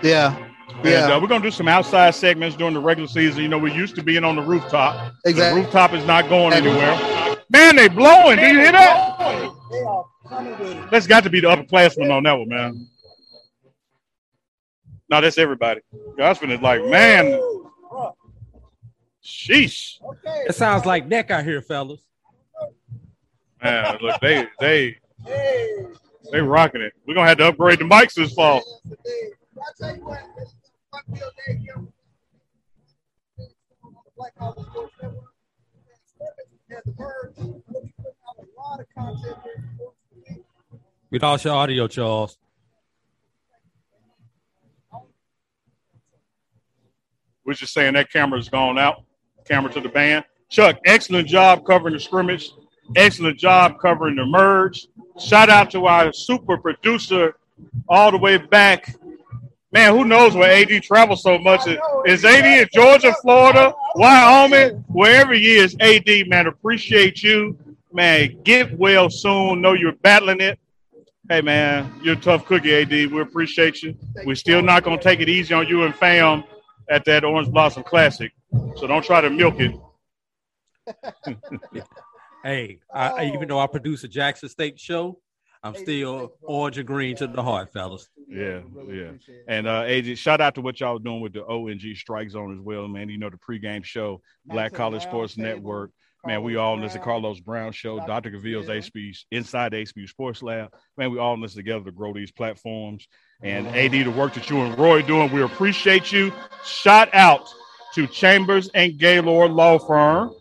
Yeah. And Yeah. uh, we're gonna do some outside segments during the regular season. You know, we used to being on the rooftop. Exactly. The rooftop is not going anywhere. Man, they blowing. Do you hear that? That's got to be the upperclassmen on that one, man. No, that's everybody. Gospel is like, man, sheesh. Okay. It sounds like neck out here, fellas. Man, look, they they they rocking it. We're gonna have to upgrade the mics this fall. We lost your audio, Charles. We're just saying that camera's gone out. Camera to the band. Chuck, excellent job covering the scrimmage. Excellent job covering the merge. Shout out to our super producer all the way back. Man, who knows where AD travels so much? Is AD in Georgia, Florida, Wyoming, wherever he is? AD, man, appreciate you. Man, get well soon. Know you're battling it. Hey, man, you're a tough cookie, AD. We appreciate you. We're still not going to take it easy on you and fam at that Orange Blossom Classic. So don't try to milk it. Hey, I, I- even though I produce a Jackson State show, I'm still orange and green to the heart, fellas. Yeah, yeah. And uh AJ, shout out to what y'all doing with the ONG Strike Zone as well, man. You know, the pregame show, Black College Sports Network, Man, we all in this. Carlos Brown Show, Dr. Gaville's HB inside the HB Sports Lab. Man, we all in this together to grow these platforms. And AD, the work that you and Roy doing, we appreciate you. Shout out to Chambers and Gaylord Law Firm.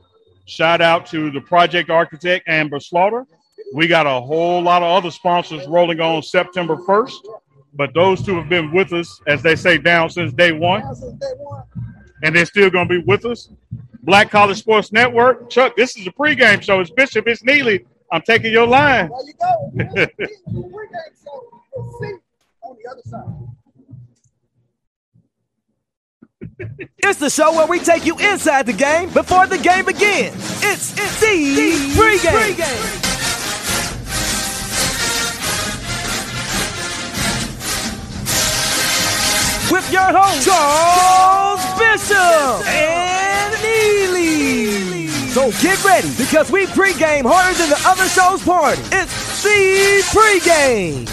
Shout out to the project architect Amber Slaughter. We got a whole lot of other sponsors rolling on September 1st, but those two have been with us, as they say, down since day one. And they're still going to be with us. Black College Sports Network. Chuck, this is a pregame show. It's Bishop, it's Neely. I'm taking your line. There you go. so we'll see on the other side it's the show where we take you inside the game before the game begins. It's it's the, the pregame. pregame. With your host, Charles Bishop. and Neely. So get ready because we pregame harder than the other show's party. It's the pregame.